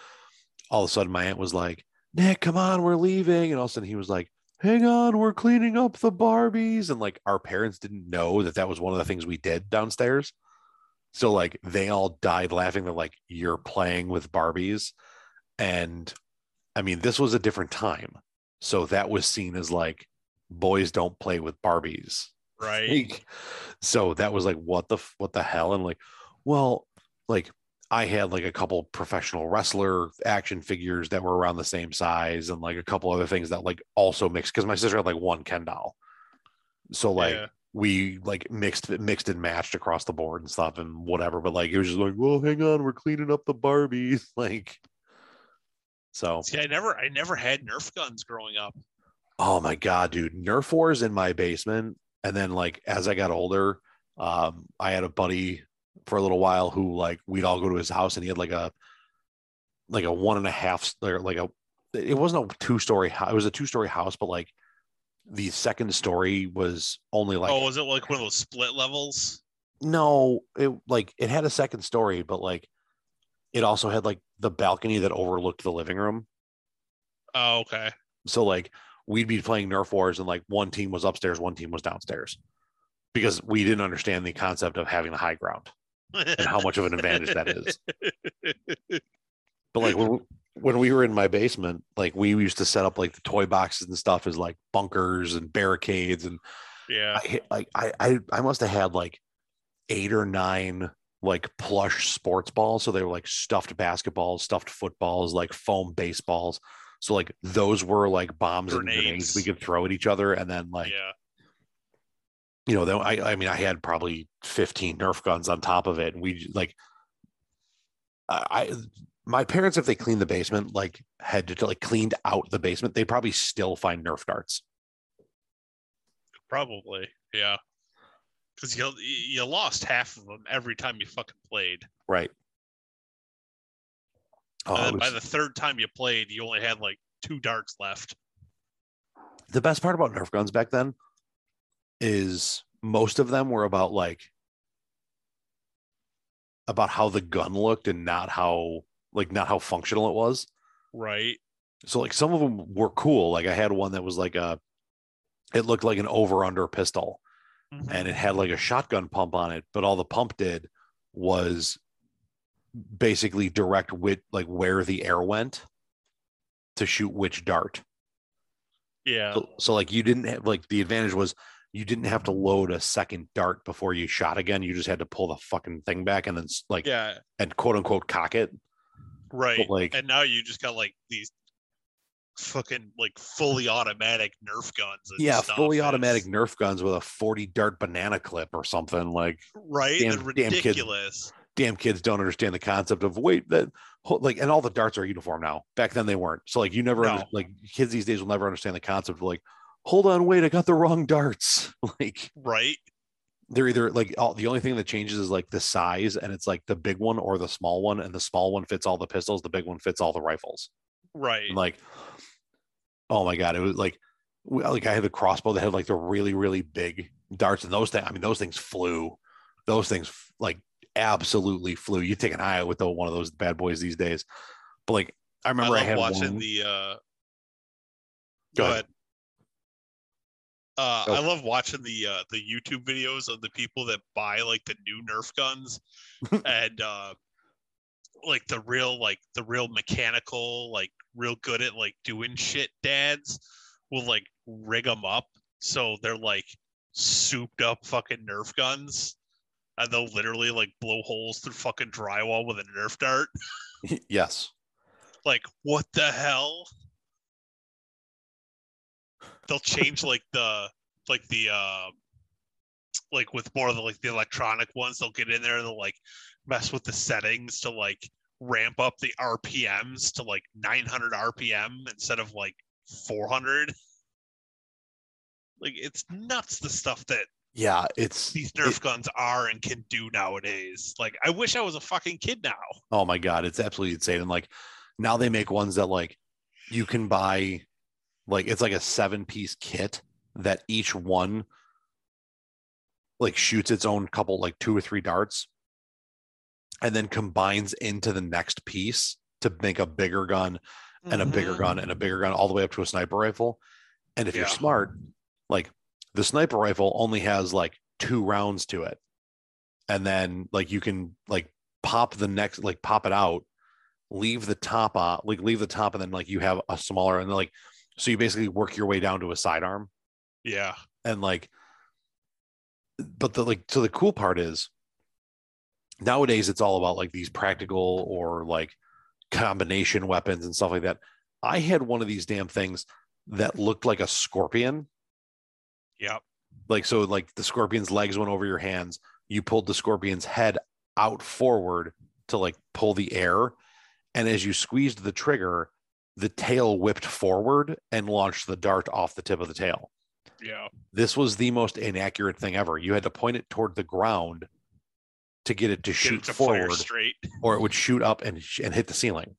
all of a sudden, my aunt was like, "Nick, come on, we're leaving." And all of a sudden, he was like, "Hang on, we're cleaning up the Barbies." And like our parents didn't know that that was one of the things we did downstairs. So like they all died laughing. They're like, "You're playing with Barbies," and I mean, this was a different time, so that was seen as like boys don't play with Barbies. *laughs* right. So that was like, what the what the hell? And like, well, like I had like a couple professional wrestler action figures that were around the same size, and like a couple other things that like also mixed because my sister had like one Ken doll. So like Yeah. we like mixed mixed and matched across the board and stuff and whatever. But like it was just like, well, hang on, we're cleaning up the Barbies. *laughs* Like, so See, I never, I never had Nerf guns growing up. Oh my god, dude! Nerf wars in my basement, and then like as I got older, um, I had a buddy for a little while who like we'd all go to his house, and he had like a like a one and a half or like a it wasn't a two story house. It was a two story house, but like the second story was only like oh, was it like one of those split levels? no, it like it had a second story, but like it also had like the balcony that overlooked the living room. Oh, okay. So like we'd be playing Nerf wars and like one team was upstairs, one team was downstairs. Because we didn't understand the concept of having the high ground and how much of an advantage that is. But like when, when we were in my basement, like we used to set up like the toy boxes and stuff as like bunkers and barricades and yeah. I hit, like I, I I must have had like eight or nine like plush sports balls. So they were like stuffed basketballs, stuffed footballs, like foam baseballs. So like those were like bombs and grenades Grenades. we could throw at each other. And then like yeah. You know, then I I mean I had probably 15 Nerf guns on top of it. And we like I, my parents, if they cleaned the basement, like had to like cleaned out the basement, they probably still find Nerf darts. Probably. Yeah. Because you you lost half of them every time you fucking played. Right. Oh, then by the third time you played, you only had like two darts left. the best part about Nerf guns back then is most of them were about like about how the gun looked and not how like not how functional it was. Right. So like some of them were cool. Like I had one that was like a it looked like an over under pistol mm-hmm. and it had like a shotgun pump on it, but all the pump did was basically direct with like where the air went to shoot which dart. Yeah. So, so like you didn't have like the advantage was you didn't have to load a second dart before you shot again. You just had to pull the fucking thing back and then like Yeah. and quote unquote cock it. Right. like- and now you just got like these fucking like fully automatic Nerf guns. And Yeah, fully It's- automatic Nerf guns with a 40 dart banana clip or something. Like Right. damn- and damn kid. ridiculous. damn kids don't understand the concept of wait that like and all the darts are uniform now. Back then they weren't. So like you never No. under, like kids these days will never understand the concept of like hold on wait I got the wrong darts. *laughs* like Right. they're either like all, the only thing that changes is like the size and it's like the big one or the small one and the small one fits all the pistols the big one fits all the rifles Right. and like oh my god it was like we- like i had the crossbow that had like the really really big darts and those things i mean those things flew those things like absolutely flew you take an eye out with the, one of those bad boys these days but like i I remember i, love had watching one the uh Go go ahead. ahead. Uh, Go. I love watching the uh, the YouTube videos of the people that buy like the new Nerf guns *laughs* and uh, like the real like the real mechanical like real good at like doing shit dads will like rig them up so they're like souped up fucking Nerf guns and they'll literally like blow holes through fucking drywall with a Nerf dart. *laughs* yes like what the hell they'll change like the like the uh like with more of the like the electronic ones they'll get in there and they'll like mess with the settings to like ramp up the rpms to like 900 rpm instead of like 400 like it's nuts the stuff that yeah, it's these Nerf it- guns are and can do nowadays. Like, I wish I was a fucking kid now. oh my god, it's absolutely insane. And like now they make ones that like you can buy like it's like a seven piece kit that each one like shoots its own couple like two or three darts and then combines into the next piece to make a bigger gun and a bigger gun mm-hmm. and a bigger gun all the way up to a sniper rifle. And if you're smart, like the sniper rifle only has like two rounds to it. And then like you can like pop the next like pop it out, leave the top on like leave the top and then like you have a smaller and then like so you basically work your way down to a sidearm? Yeah. and like but the like so the cool part is nowadays it's all about like these practical or like combination weapons and stuff like that. I had one of these damn things that looked like a scorpion. Yep. like so like the scorpion's legs went over your hands. You pulled the scorpion's head out forward to like pull the air. And as you squeezed the trigger the tail whipped forward and launched the dart off the tip of the tail Yeah. this was the most inaccurate thing ever. You had to point it toward the ground to get it to Get shoot it to forward, straight. *laughs* or it would shoot up and and hit the ceiling.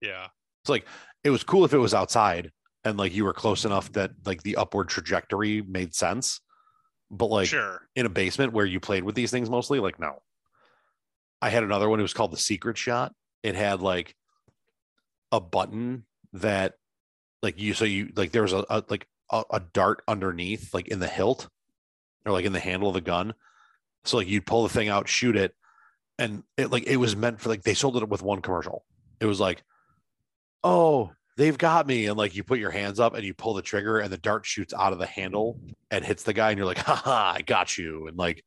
Yeah. It's like it was cool if it was outside and like you were close enough that like the upward trajectory made sense. But like sure. in a basement where you played with these things mostly, like no. I had another one. It was called the Secret Shot. It had like a button that, like you, so you like there was a, a like a, a dart underneath, like in the hilt, or like in the handle of the gun. So like you'd pull the thing out, shoot it, and it like it was meant for like they sold it with one commercial. It was like, oh, they've got me, and like you put your hands up and you pull the trigger, and the dart shoots out of the handle and hits the guy, and you're like, haha, I got you, and like,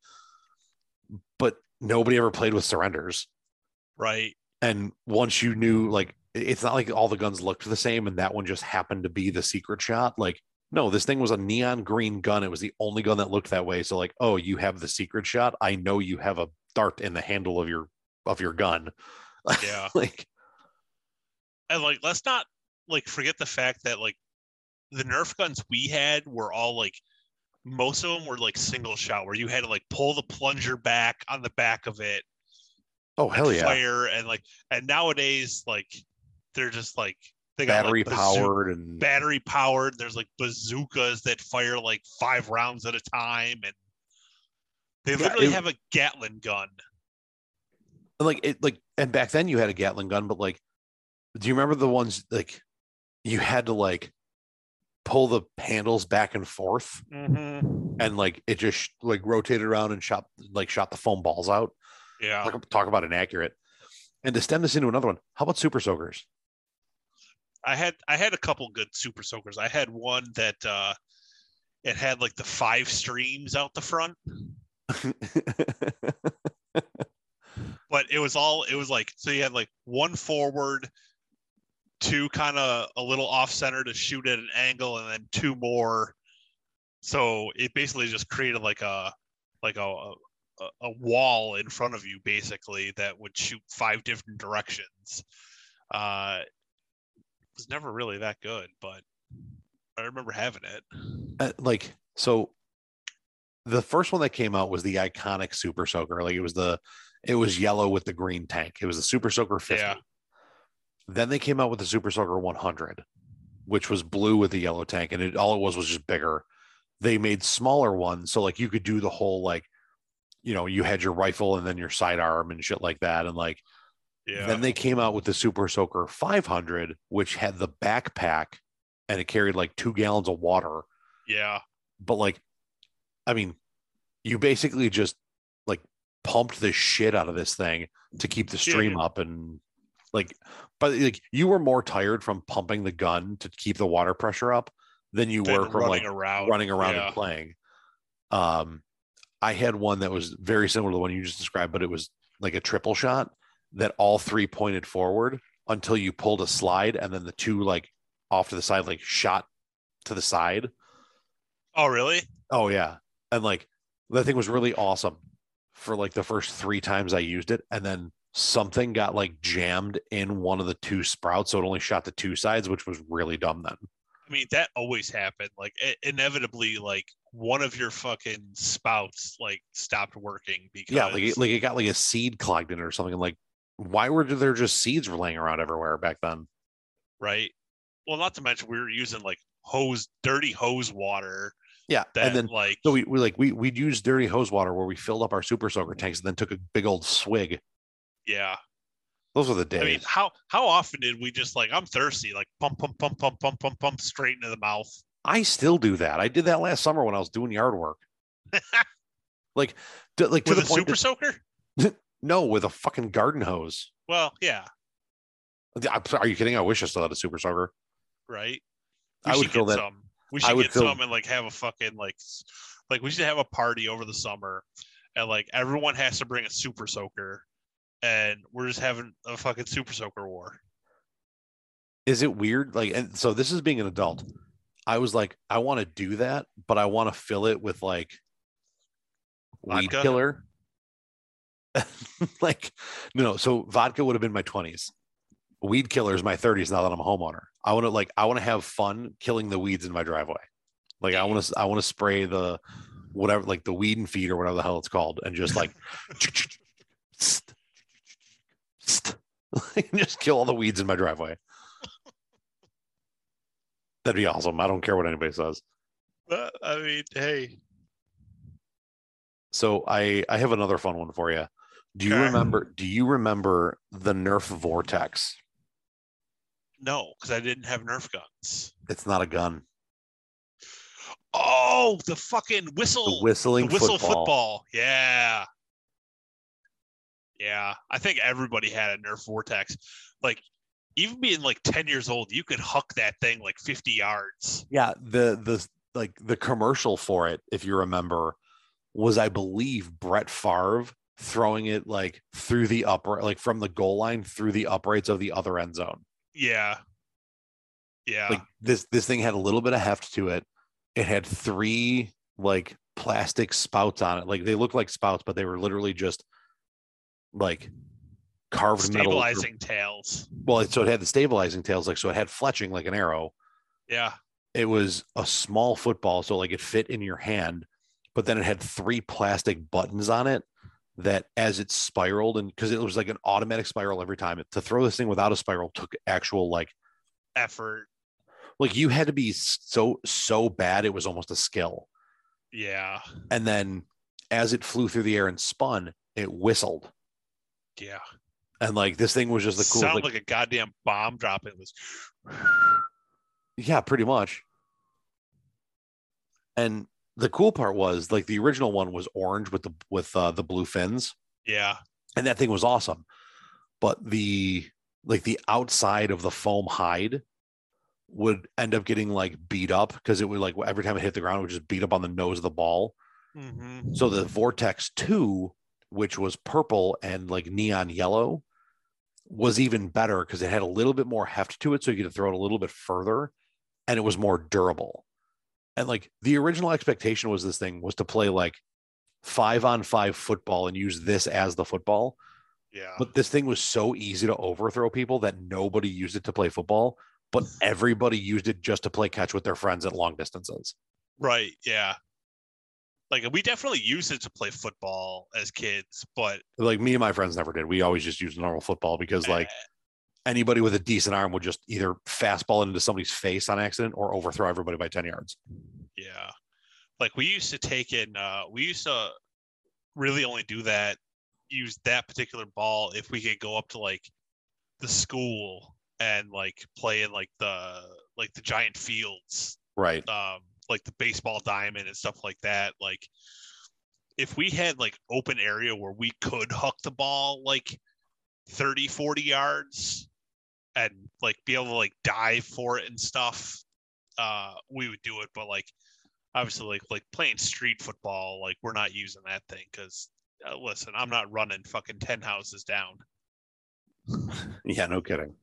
but nobody ever played with surrenders. Right. And once you knew, like, it's not like all the guns looked the same, and that one just happened to be the secret shot. Like, no, this thing was a neon green gun. It was the only gun that looked that way. So, like, oh, you have the secret shot. I know you have a dart in the handle of your of your gun. *laughs* Yeah. like, And like, let's not like forget the fact that like the Nerf guns we had were all like most of them were like single shot where you had to like pull the plunger back on the back of it oh hell yeah, fire and like and nowadays like they're just like they got battery like, bazoo- powered and battery powered. There's like bazookas that fire like five rounds at a time and they Yeah, literally it- have a gatling gun. And, like it like and back then you had a gatling gun but like do you remember the ones like you had to like pull the handles back and forth? Mm-hmm. and like it just like rotated around and shot like shot the foam balls out? Yeah. Talk, talk about inaccurate. And to stem this into another one how about super soakers i had i had a couple good super soakers. I had one that uh it had like the five streams out the front. *laughs* But it was all it was like so you had like one forward two kind of a little off center to shoot at an angle and then two more. So it basically just created like a like a a, a wall in front of you basically that would shoot five different directions. Uh was never really that good but i remember having it. Uh, like so the first one that came out was the iconic super soaker. Like it was the it was yellow with the green tank. It was the super soaker 50 Yeah. then they came out with the super soaker 100 which was blue with the yellow tank and it all it was was just bigger. They made smaller ones so like you could do the whole like you know you had your rifle and then your sidearm and shit like that and like yeah then they came out with the Super Soaker 500, which had the backpack and it carried like two gallons of water. yeah But like, I mean, you basically just like pumped the shit out of this thing to keep the Yeah, stream up and like, but like you were more tired from pumping the gun to keep the water pressure up than you Than were from like around running around yeah. and playing. Um, I had one that was very similar to the one you just described, but it was like a triple shot that all three pointed forward until you pulled a slide, and then the two like off to the side, like shot to the side. oh really Oh yeah, and like that thing was really awesome for like the first three times I used it, and then something got like jammed in one of the two sprouts, so it only shot the two sides, which was really dumb then. I mean, that always happened. Like inevitably, like one of your fucking spouts like stopped working because Yeah, like it, like it got like a seed clogged in it or something. Like, why were there just seeds laying around everywhere back then? right. Well, not to mention we were using like hose, dirty hose water. Yeah, That and then like so we, we like we we'd use dirty hose water where we filled up our super soaker tanks and then took a big old swig. yeah. Those were the days. I mean, how how often did we just like I'm thirsty, like pump pump pump pump pump pump pump straight into the mouth? I still do that. I did that last summer when I was doing yard work. *laughs* like, to, like to With the a point. super that- soaker? *laughs* no, with a fucking garden hose. Well, yeah, Are you kidding? I wish I still had a super soaker. right. I would fill that- Some. We I should would get fill- some and like have a fucking like, like we should have a party over the summer, and like everyone has to bring a super soaker, and we're just having a fucking super soaker war. Is it weird? Like, and so this is being an adult. I was like, I want to do that, but I want to fill it with like weed Vodka? killer. *laughs* like, no, so vodka would have been my 20s. Weed killer is my 30s now that I'm a homeowner. I want to like I want to have fun killing the weeds in my driveway. Like I want to I want to spray the whatever like the weed and feed or whatever the hell it's called and just like *laughs* just kill all the weeds in my driveway. That'd be awesome. I don't care what anybody says. But, I mean, hey, So I I have another fun one for you. Do you Okay. remember do you remember the Nerf Vortex? no, because I didn't have Nerf guns. It's not a gun. Oh, the fucking whistle! The whistling the whistle football. football. Yeah. Yeah. I think everybody had a Nerf Vortex. Like, even being like 10 years old, you could huck that thing like 50 yards. Yeah, the the like the commercial for it, if you remember, was I believe Brett Favre throwing it like through the upper like from the goal line through the uprights of the other end zone. Yeah. Yeah. like this this thing had a little bit of heft to it it had three like plastic spouts on it like they looked like spouts but they were literally just like carved metal Stabilizing tails. well so it had the stabilizing tails like so it had fletching like an arrow Yeah. it was a small football so like it fit in your hand but then it had three plastic buttons on it that as it spiraled and because it was like an automatic spiral every time to throw this thing without a spiral took actual like Effort. like you had to be so so bad it was almost a skill Yeah. and then as it flew through the air and spun it whistled Yeah. and like this thing was just the coolest Sound like, like a goddamn bomb dropping this. yeah pretty much and the cool part was like the original one was orange with the with uh, the blue fins Yeah. and that thing was awesome but the like the outside of the foam hide would end up getting like beat up because it would like every time it hit the ground it would just beat up on the nose of the ball Mm-hmm. So the Vortex 2, which was purple and like neon yellow, was even better because it had a little bit more heft to it. So you could throw it a little bit further and it was more durable. And like the original expectation was this thing was to play like five on five football and use this as the football. Yeah. But this thing was so easy to overthrow people that nobody used it to play football, but *sighs* everybody used it just to play catch with their friends at long distances. Right. Yeah. Like we definitely used it to play football as kids, but Like me and my friends never did. We always just used normal football because like eh, anybody with a decent arm would just either fastball it into somebody's face on accident or overthrow everybody by 10 yards. yeah. Like we used to take in uh we used to really only do that use that particular ball if we could go up to like the school and like play in like the like the giant fields Right. um, like the baseball diamond and stuff like that. Like if we had like open area where we could huck the ball like 30, 40 yards and like be able to like dive for it and stuff, uh, we would do it. But like obviously like like playing street football, like we're not using that thing because uh, listen, I'm not running fucking 10 houses down. *laughs* Yeah, no kidding.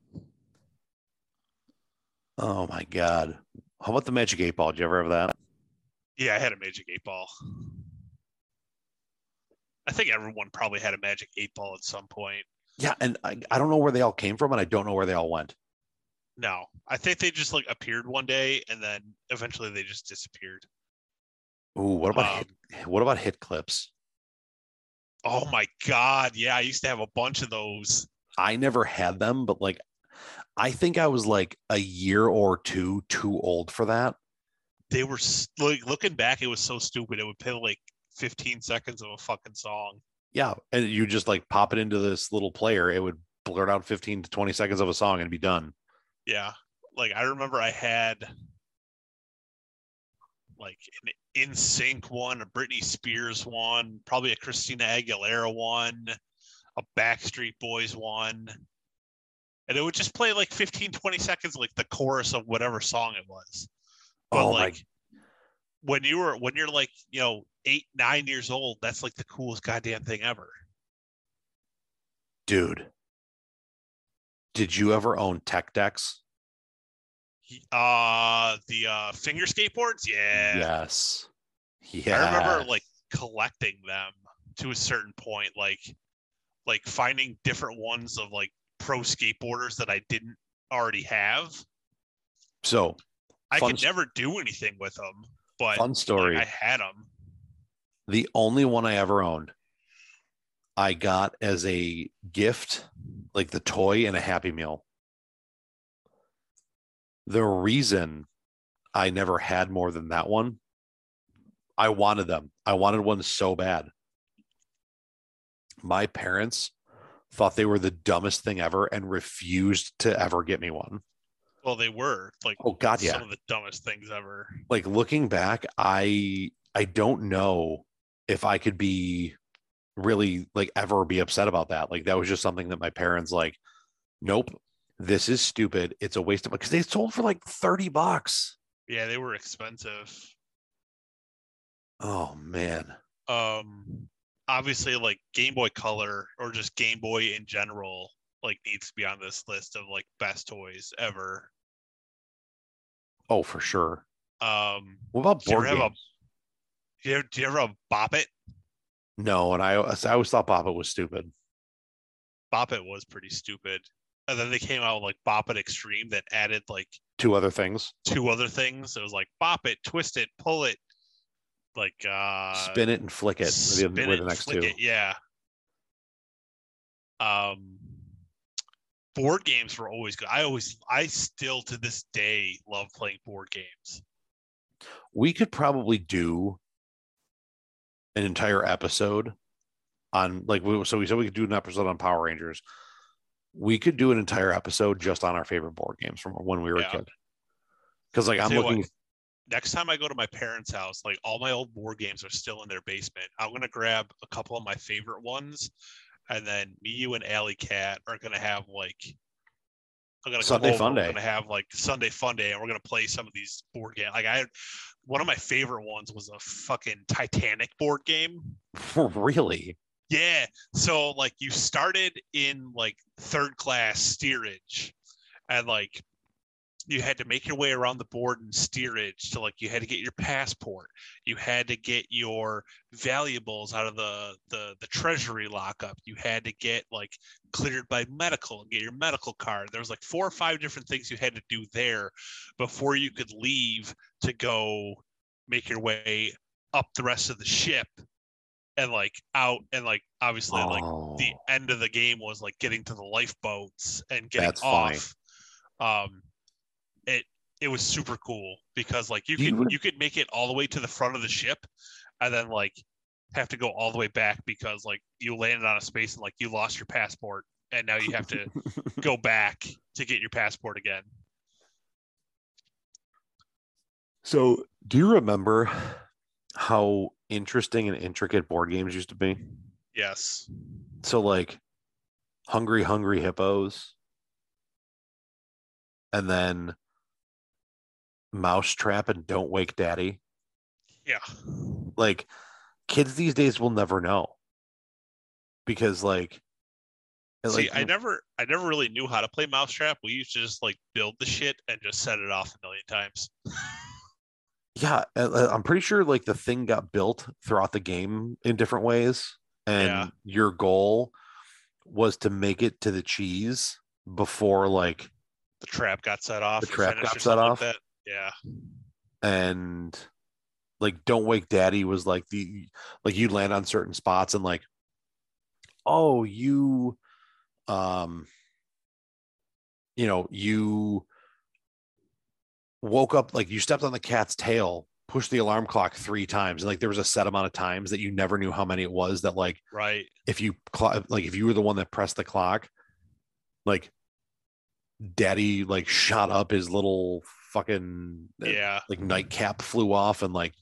Oh my God. How about the Magic 8 Ball? Did you ever have that? Yeah, I had a magic eight ball. I think everyone probably had a magic eight ball at some point. Yeah. And I, I don't know where they all came from and I don't know where they all went. No, I think they just like appeared one day and then eventually they just disappeared. Ooh, what about Um, hit, what about hit clips? Oh my god, yeah, I used to have a bunch of those. I never had them, but like I think I was like a year or two too old for that. They were like looking back, it was so stupid. It would play like 15 seconds of a fucking song. Yeah, and you just like pop it into this little player, it would blurt out 15 to 20 seconds of a song and be done. Yeah, like I remember I had like an NSYNC one, a Britney Spears one, probably a Christina Aguilera one, a Backstreet Boys one. And it would just play like 15, 20 seconds, like the chorus of whatever song it was. But Oh my- like when you were when you're like, you know, eight, nine years old, that's like the coolest goddamn thing ever. Dude. Did you ever own tech decks? Uh the uh finger skateboards, yeah. Yes. Yeah. I remember like collecting them to a certain point, like like finding different ones of like pro skateboarders that I didn't already have. so I could s- never do anything with them, but fun story. I had them. The only one I ever owned, I got as a gift, like the toy and a Happy Meal. The reason I never had more than that one, I wanted them. I wanted one so bad. My parents thought they were the dumbest thing ever and refused to ever get me one. Well, they were like Oh God, yeah. some of the dumbest things ever. like looking back i i don't know if i could be really like ever be upset about that. Like that was just something that my parents like nope this is stupid. It's a waste of because they sold for like 30 bucks. Yeah, they were expensive. oh man. Um obviously like Game Boy Color or just Game Boy in general like needs to be on this list of like best toys ever. oh for sure. Um what about board ever have a- games do you ever, do you ever Bop It? no and i i always thought Bop It was stupid Bop It was pretty stupid. And then they came out with like Bop It Extreme that added like two other things two other things. It was like Bop It, Twist It, Pull It, like uh spin it and flick it were the, it the next flick two it, Yeah. Um board games were always good. I always I still to this day love playing board games. we could probably do an entire episode on like we so we said we could do an episode on Power Rangers. We could do an entire episode just on our favorite board games from when we were Yeah. a kid. Because like I'm you what, looking next time I go to my parents' house, like all my old board games are still in their basement. I'm gonna grab a couple of my favorite ones, and then me, you, and Alley Cat are gonna have like I'm gonna Sunday over, fun we're gonna have like Sunday fun day, and we're gonna play some of these board games. Like I, one of my favorite ones was a fucking Titanic board game. *laughs* really Yeah. So like you started in like third class steerage and like you had to make your way around the board in steerage to like you had to get your passport. You had to get your valuables out of the the the treasury lockup. You had to get like cleared by medical and get your medical card. There was like four or five different things you had to do there before you could leave to go make your way up the rest of the ship and like out and like obviously like oh, the end of the game was like getting to the lifeboats and getting That's funny. off. Um, it it was super cool because like you you could you could make it all the way to the front of the ship, and then like have to go all the way back because like you landed on a space and like you lost your passport, and now you have to *laughs* go back to get your passport again. so do you remember how interesting and intricate board games used to be? Yes. So like Hungry Hungry Hippos and then Mousetrap and Don't Wake Daddy. Yeah. Like kids these days will never know. Because like See, like I never, I never really knew how to play Mousetrap. We used to just like build the shit and just set it off a million times. *laughs* yeah, I'm pretty sure like the thing got built throughout the game in different ways and Yeah. your goal was to make it to the cheese before like The trap got set off. The trap got set like off? that. Yeah. and like don't wake daddy was like the like you'd land on certain spots and like oh you um you know you woke up like you stepped on the cat's tail pushed the alarm clock three times and like there was a set amount of times that you never knew how many it was that like Right. if you like if you were the one that pressed the clock like daddy like shot up his little fucking Yeah. like nightcap flew off and like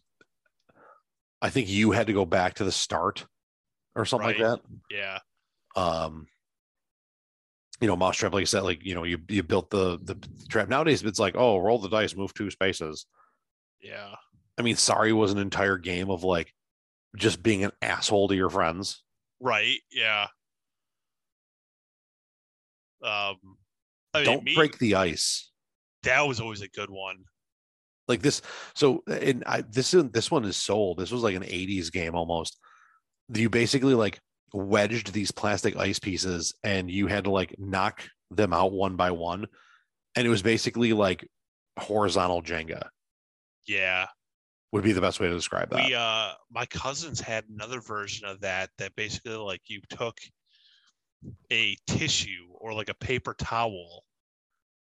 I think you had to go back to the start or something Right. like that Yeah. Um you know, Mousetrap, like I said, like you know, you you built the the trap. Nowadays it's like, oh, roll the dice, move two spaces. Yeah. I mean, sorry was an entire game of like just being an asshole to your friends. Right. Yeah. Um, I mean, Don't me, break the ice. That was always a good one. like this so and i this is this one is sold this was like an 80s game almost. You basically like wedged these plastic ice pieces and you had to like knock them out one by one. And it was basically like horizontal jenga. Yeah. would be the best way to describe that. We uh my cousins had another version of that that basically like you took a tissue or like a paper towel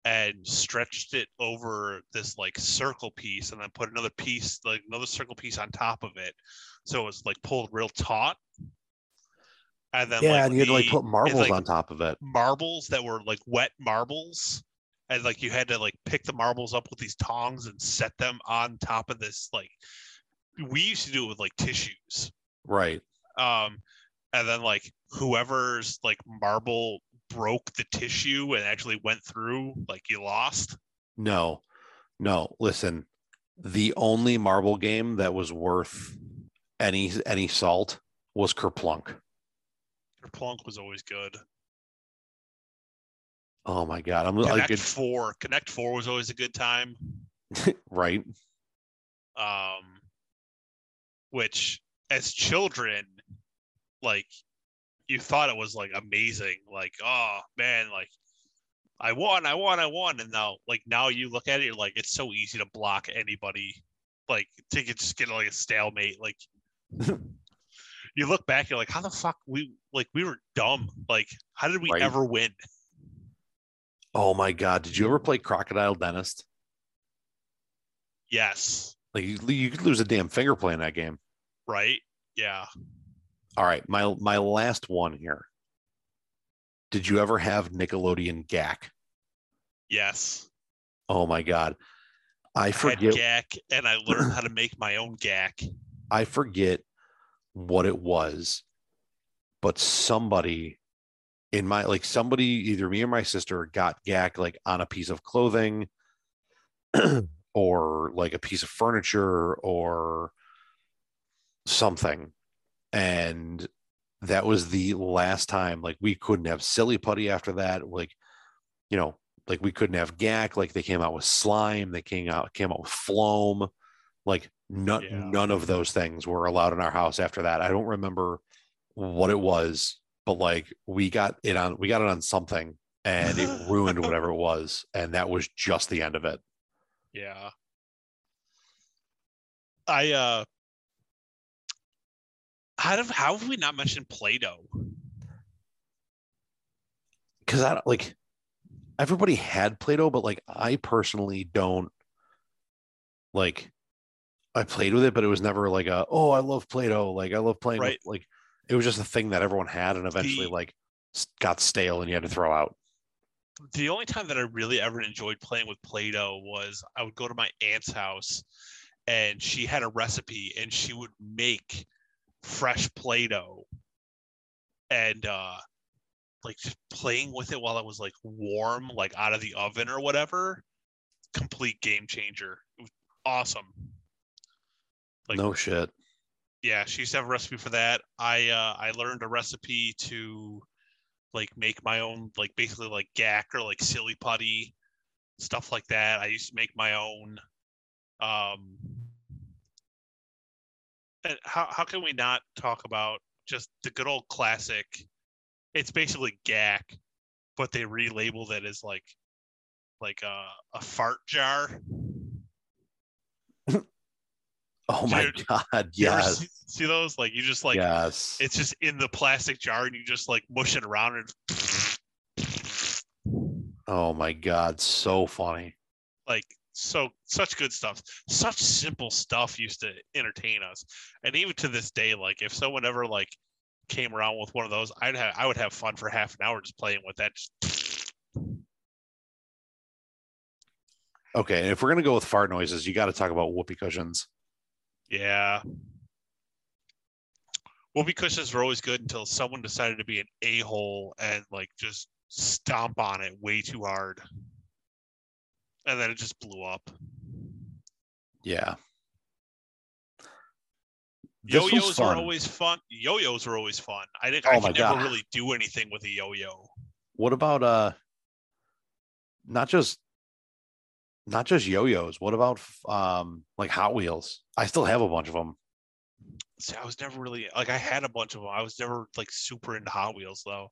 and stretched it over this like circle piece and then put another piece like another circle piece on top of it so it was like pulled real taut. And then yeah like, and you had to like put marbles like- on top of it. marbles that were like wet marbles. And like you had to like pick the marbles up with these tongs and set them on top of this like we used to do it with like tissues. Right. Um and then like whoever's like marble broke the tissue and actually went through like you lost? No. No. Listen the only marble game that was worth any any salt was kerplunk. Kerplunk was always good. Oh my god. I'm like connect it, four. Connect four was always a good time. *laughs* Right. Um which as children like you thought it was like amazing like oh man like i won i won i won and now like now you look at it you're like it's so easy to block anybody like to get, just get like a stalemate like *laughs* you look back you're like how the fuck we like we were dumb like how did we Right. ever win Oh my god! Did you ever play Crocodile Dentist? yes Like you, you could lose a damn finger playing that game. right yeah All right, my my last one here. Did you ever have Nickelodeon Gak? yes Oh my god, I I had forget. Gak and i learned how to make my own Gak I forget what it was, but somebody in my like somebody either me or my sister got Gak like on a piece of clothing *clears throat* or like a piece of furniture or something. And that was the last time like we couldn't have silly putty after that. Like, you know, like we couldn't have Gak, like they came out with slime, they came out came out with Floam. Like none Yeah. none of those things were allowed in our house after that. I don't remember what it was, but like we got it on we got it on something and it *laughs* ruined whatever it was. And that was just the end of it. Yeah. I uh how have how have we not mentioned Play-Doh? Cause I don't like everybody had Play-Doh, but like I personally don't like I played with it, but it was never like a oh I love Play-Doh. Like I love playing Right. with like it was just a thing that everyone had and eventually The- like got stale and you had to throw out. The only time that I really ever enjoyed playing with Play-Doh was I would go to my aunt's house and she had a recipe and she would make fresh Play-Doh and uh like just playing with it while it was like warm, like out of the oven or whatever. Complete game changer. It was awesome. Like- no shit. yeah, she used to have a recipe for that. I uh I learned a recipe to like make my own like basically like Gak or like silly putty stuff like that. I used to make my own. Um Uh, how how can we not talk about just the good old classic? It's basically Gak, but they relabel that as like like a a fart jar. *laughs* Oh my Dude, god, yes. see, see those? Like you just like yes. it's just in the plastic jar and you just like mush it around and oh my god, so funny. like so such good stuff. Such simple stuff used to entertain us. And even to this day like if someone ever like came around with one of those i'd have i would have fun for half an hour just playing with that. Okay, and if we're gonna go with fart noises, you got to talk about whoopee cushions. yeah. Whoopee cushions were always good until someone decided to be an a-hole and like just stomp on it way too hard and then it just blew up Yeah. This Yo-yos were fun. always fun. Yo-yos were always fun. I think Oh I could never God. really do anything with a yo-yo. What about uh not just not just yo-yos. What about um like Hot Wheels? I still have a bunch of them. See, I was never really like I had a bunch of them. I was never like super into Hot Wheels though.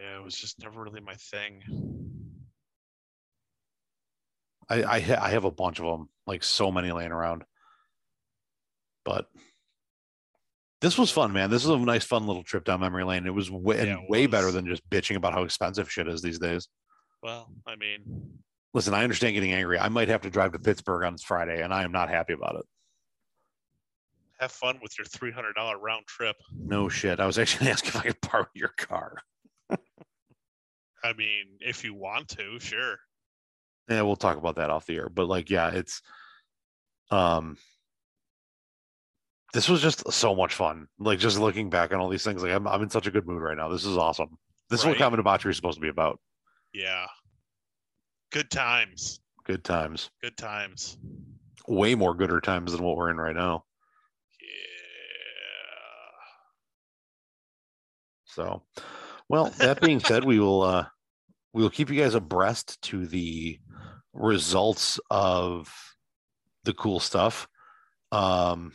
Yeah, it was just never really my thing. I I, ha- I have a bunch of them, like so many laying around. But this was fun, man. This was a nice, fun little trip down memory lane. It was way, Yeah, it way better than just bitching about how expensive shit is these days. Well, I mean, Listen, I understand getting angry. I might have to drive to Pittsburgh on Friday, and I am not happy about it. have fun with your three hundred dollar round trip. No shit. I was actually *laughs* asking if I could borrow your car. I mean, if you want to, sure. Yeah, we'll talk about that off the air. But like, yeah, it's um this was just so much fun. Like just looking back on all these things, like I'm I'm in such a good mood right now. This is awesome. This is what common debauchery is supposed to be about. Yeah. Good times. Good times. Good times. Way more gooder times than what we're in right now. Yeah. So well, that being said, we will uh we will keep you guys abreast to the results of the cool stuff. Um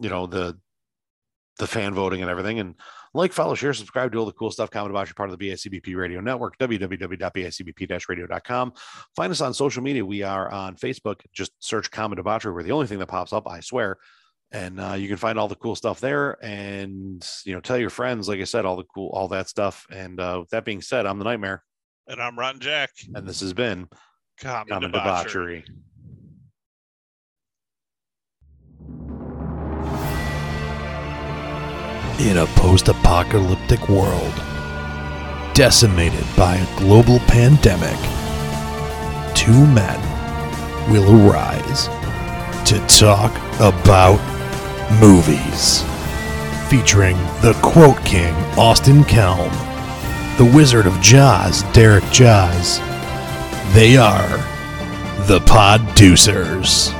you know, the the fan voting and everything. And like, follow, share, subscribe to all the cool stuff. Comment about your part of the BICBP radio network, www.bicbp-radio.com. Find us on social media. We are on Facebook. Just search Common Debauchery. We're the only thing that pops up, I swear. And uh, you can find all the cool stuff there. And, you know, tell your friends, like I said, all the cool, all that stuff. And uh, with that being said, I'm the Nightmare. And I'm Rotten Jack. And this has been Common, Common debauchery. Debauchery. In a post apocalyptic world, decimated by a global pandemic, two men will arise to talk about movies. Featuring the Quote King, Austin Kelm, the Wizard of Jaws, Derek Jaws. They are the Podducers.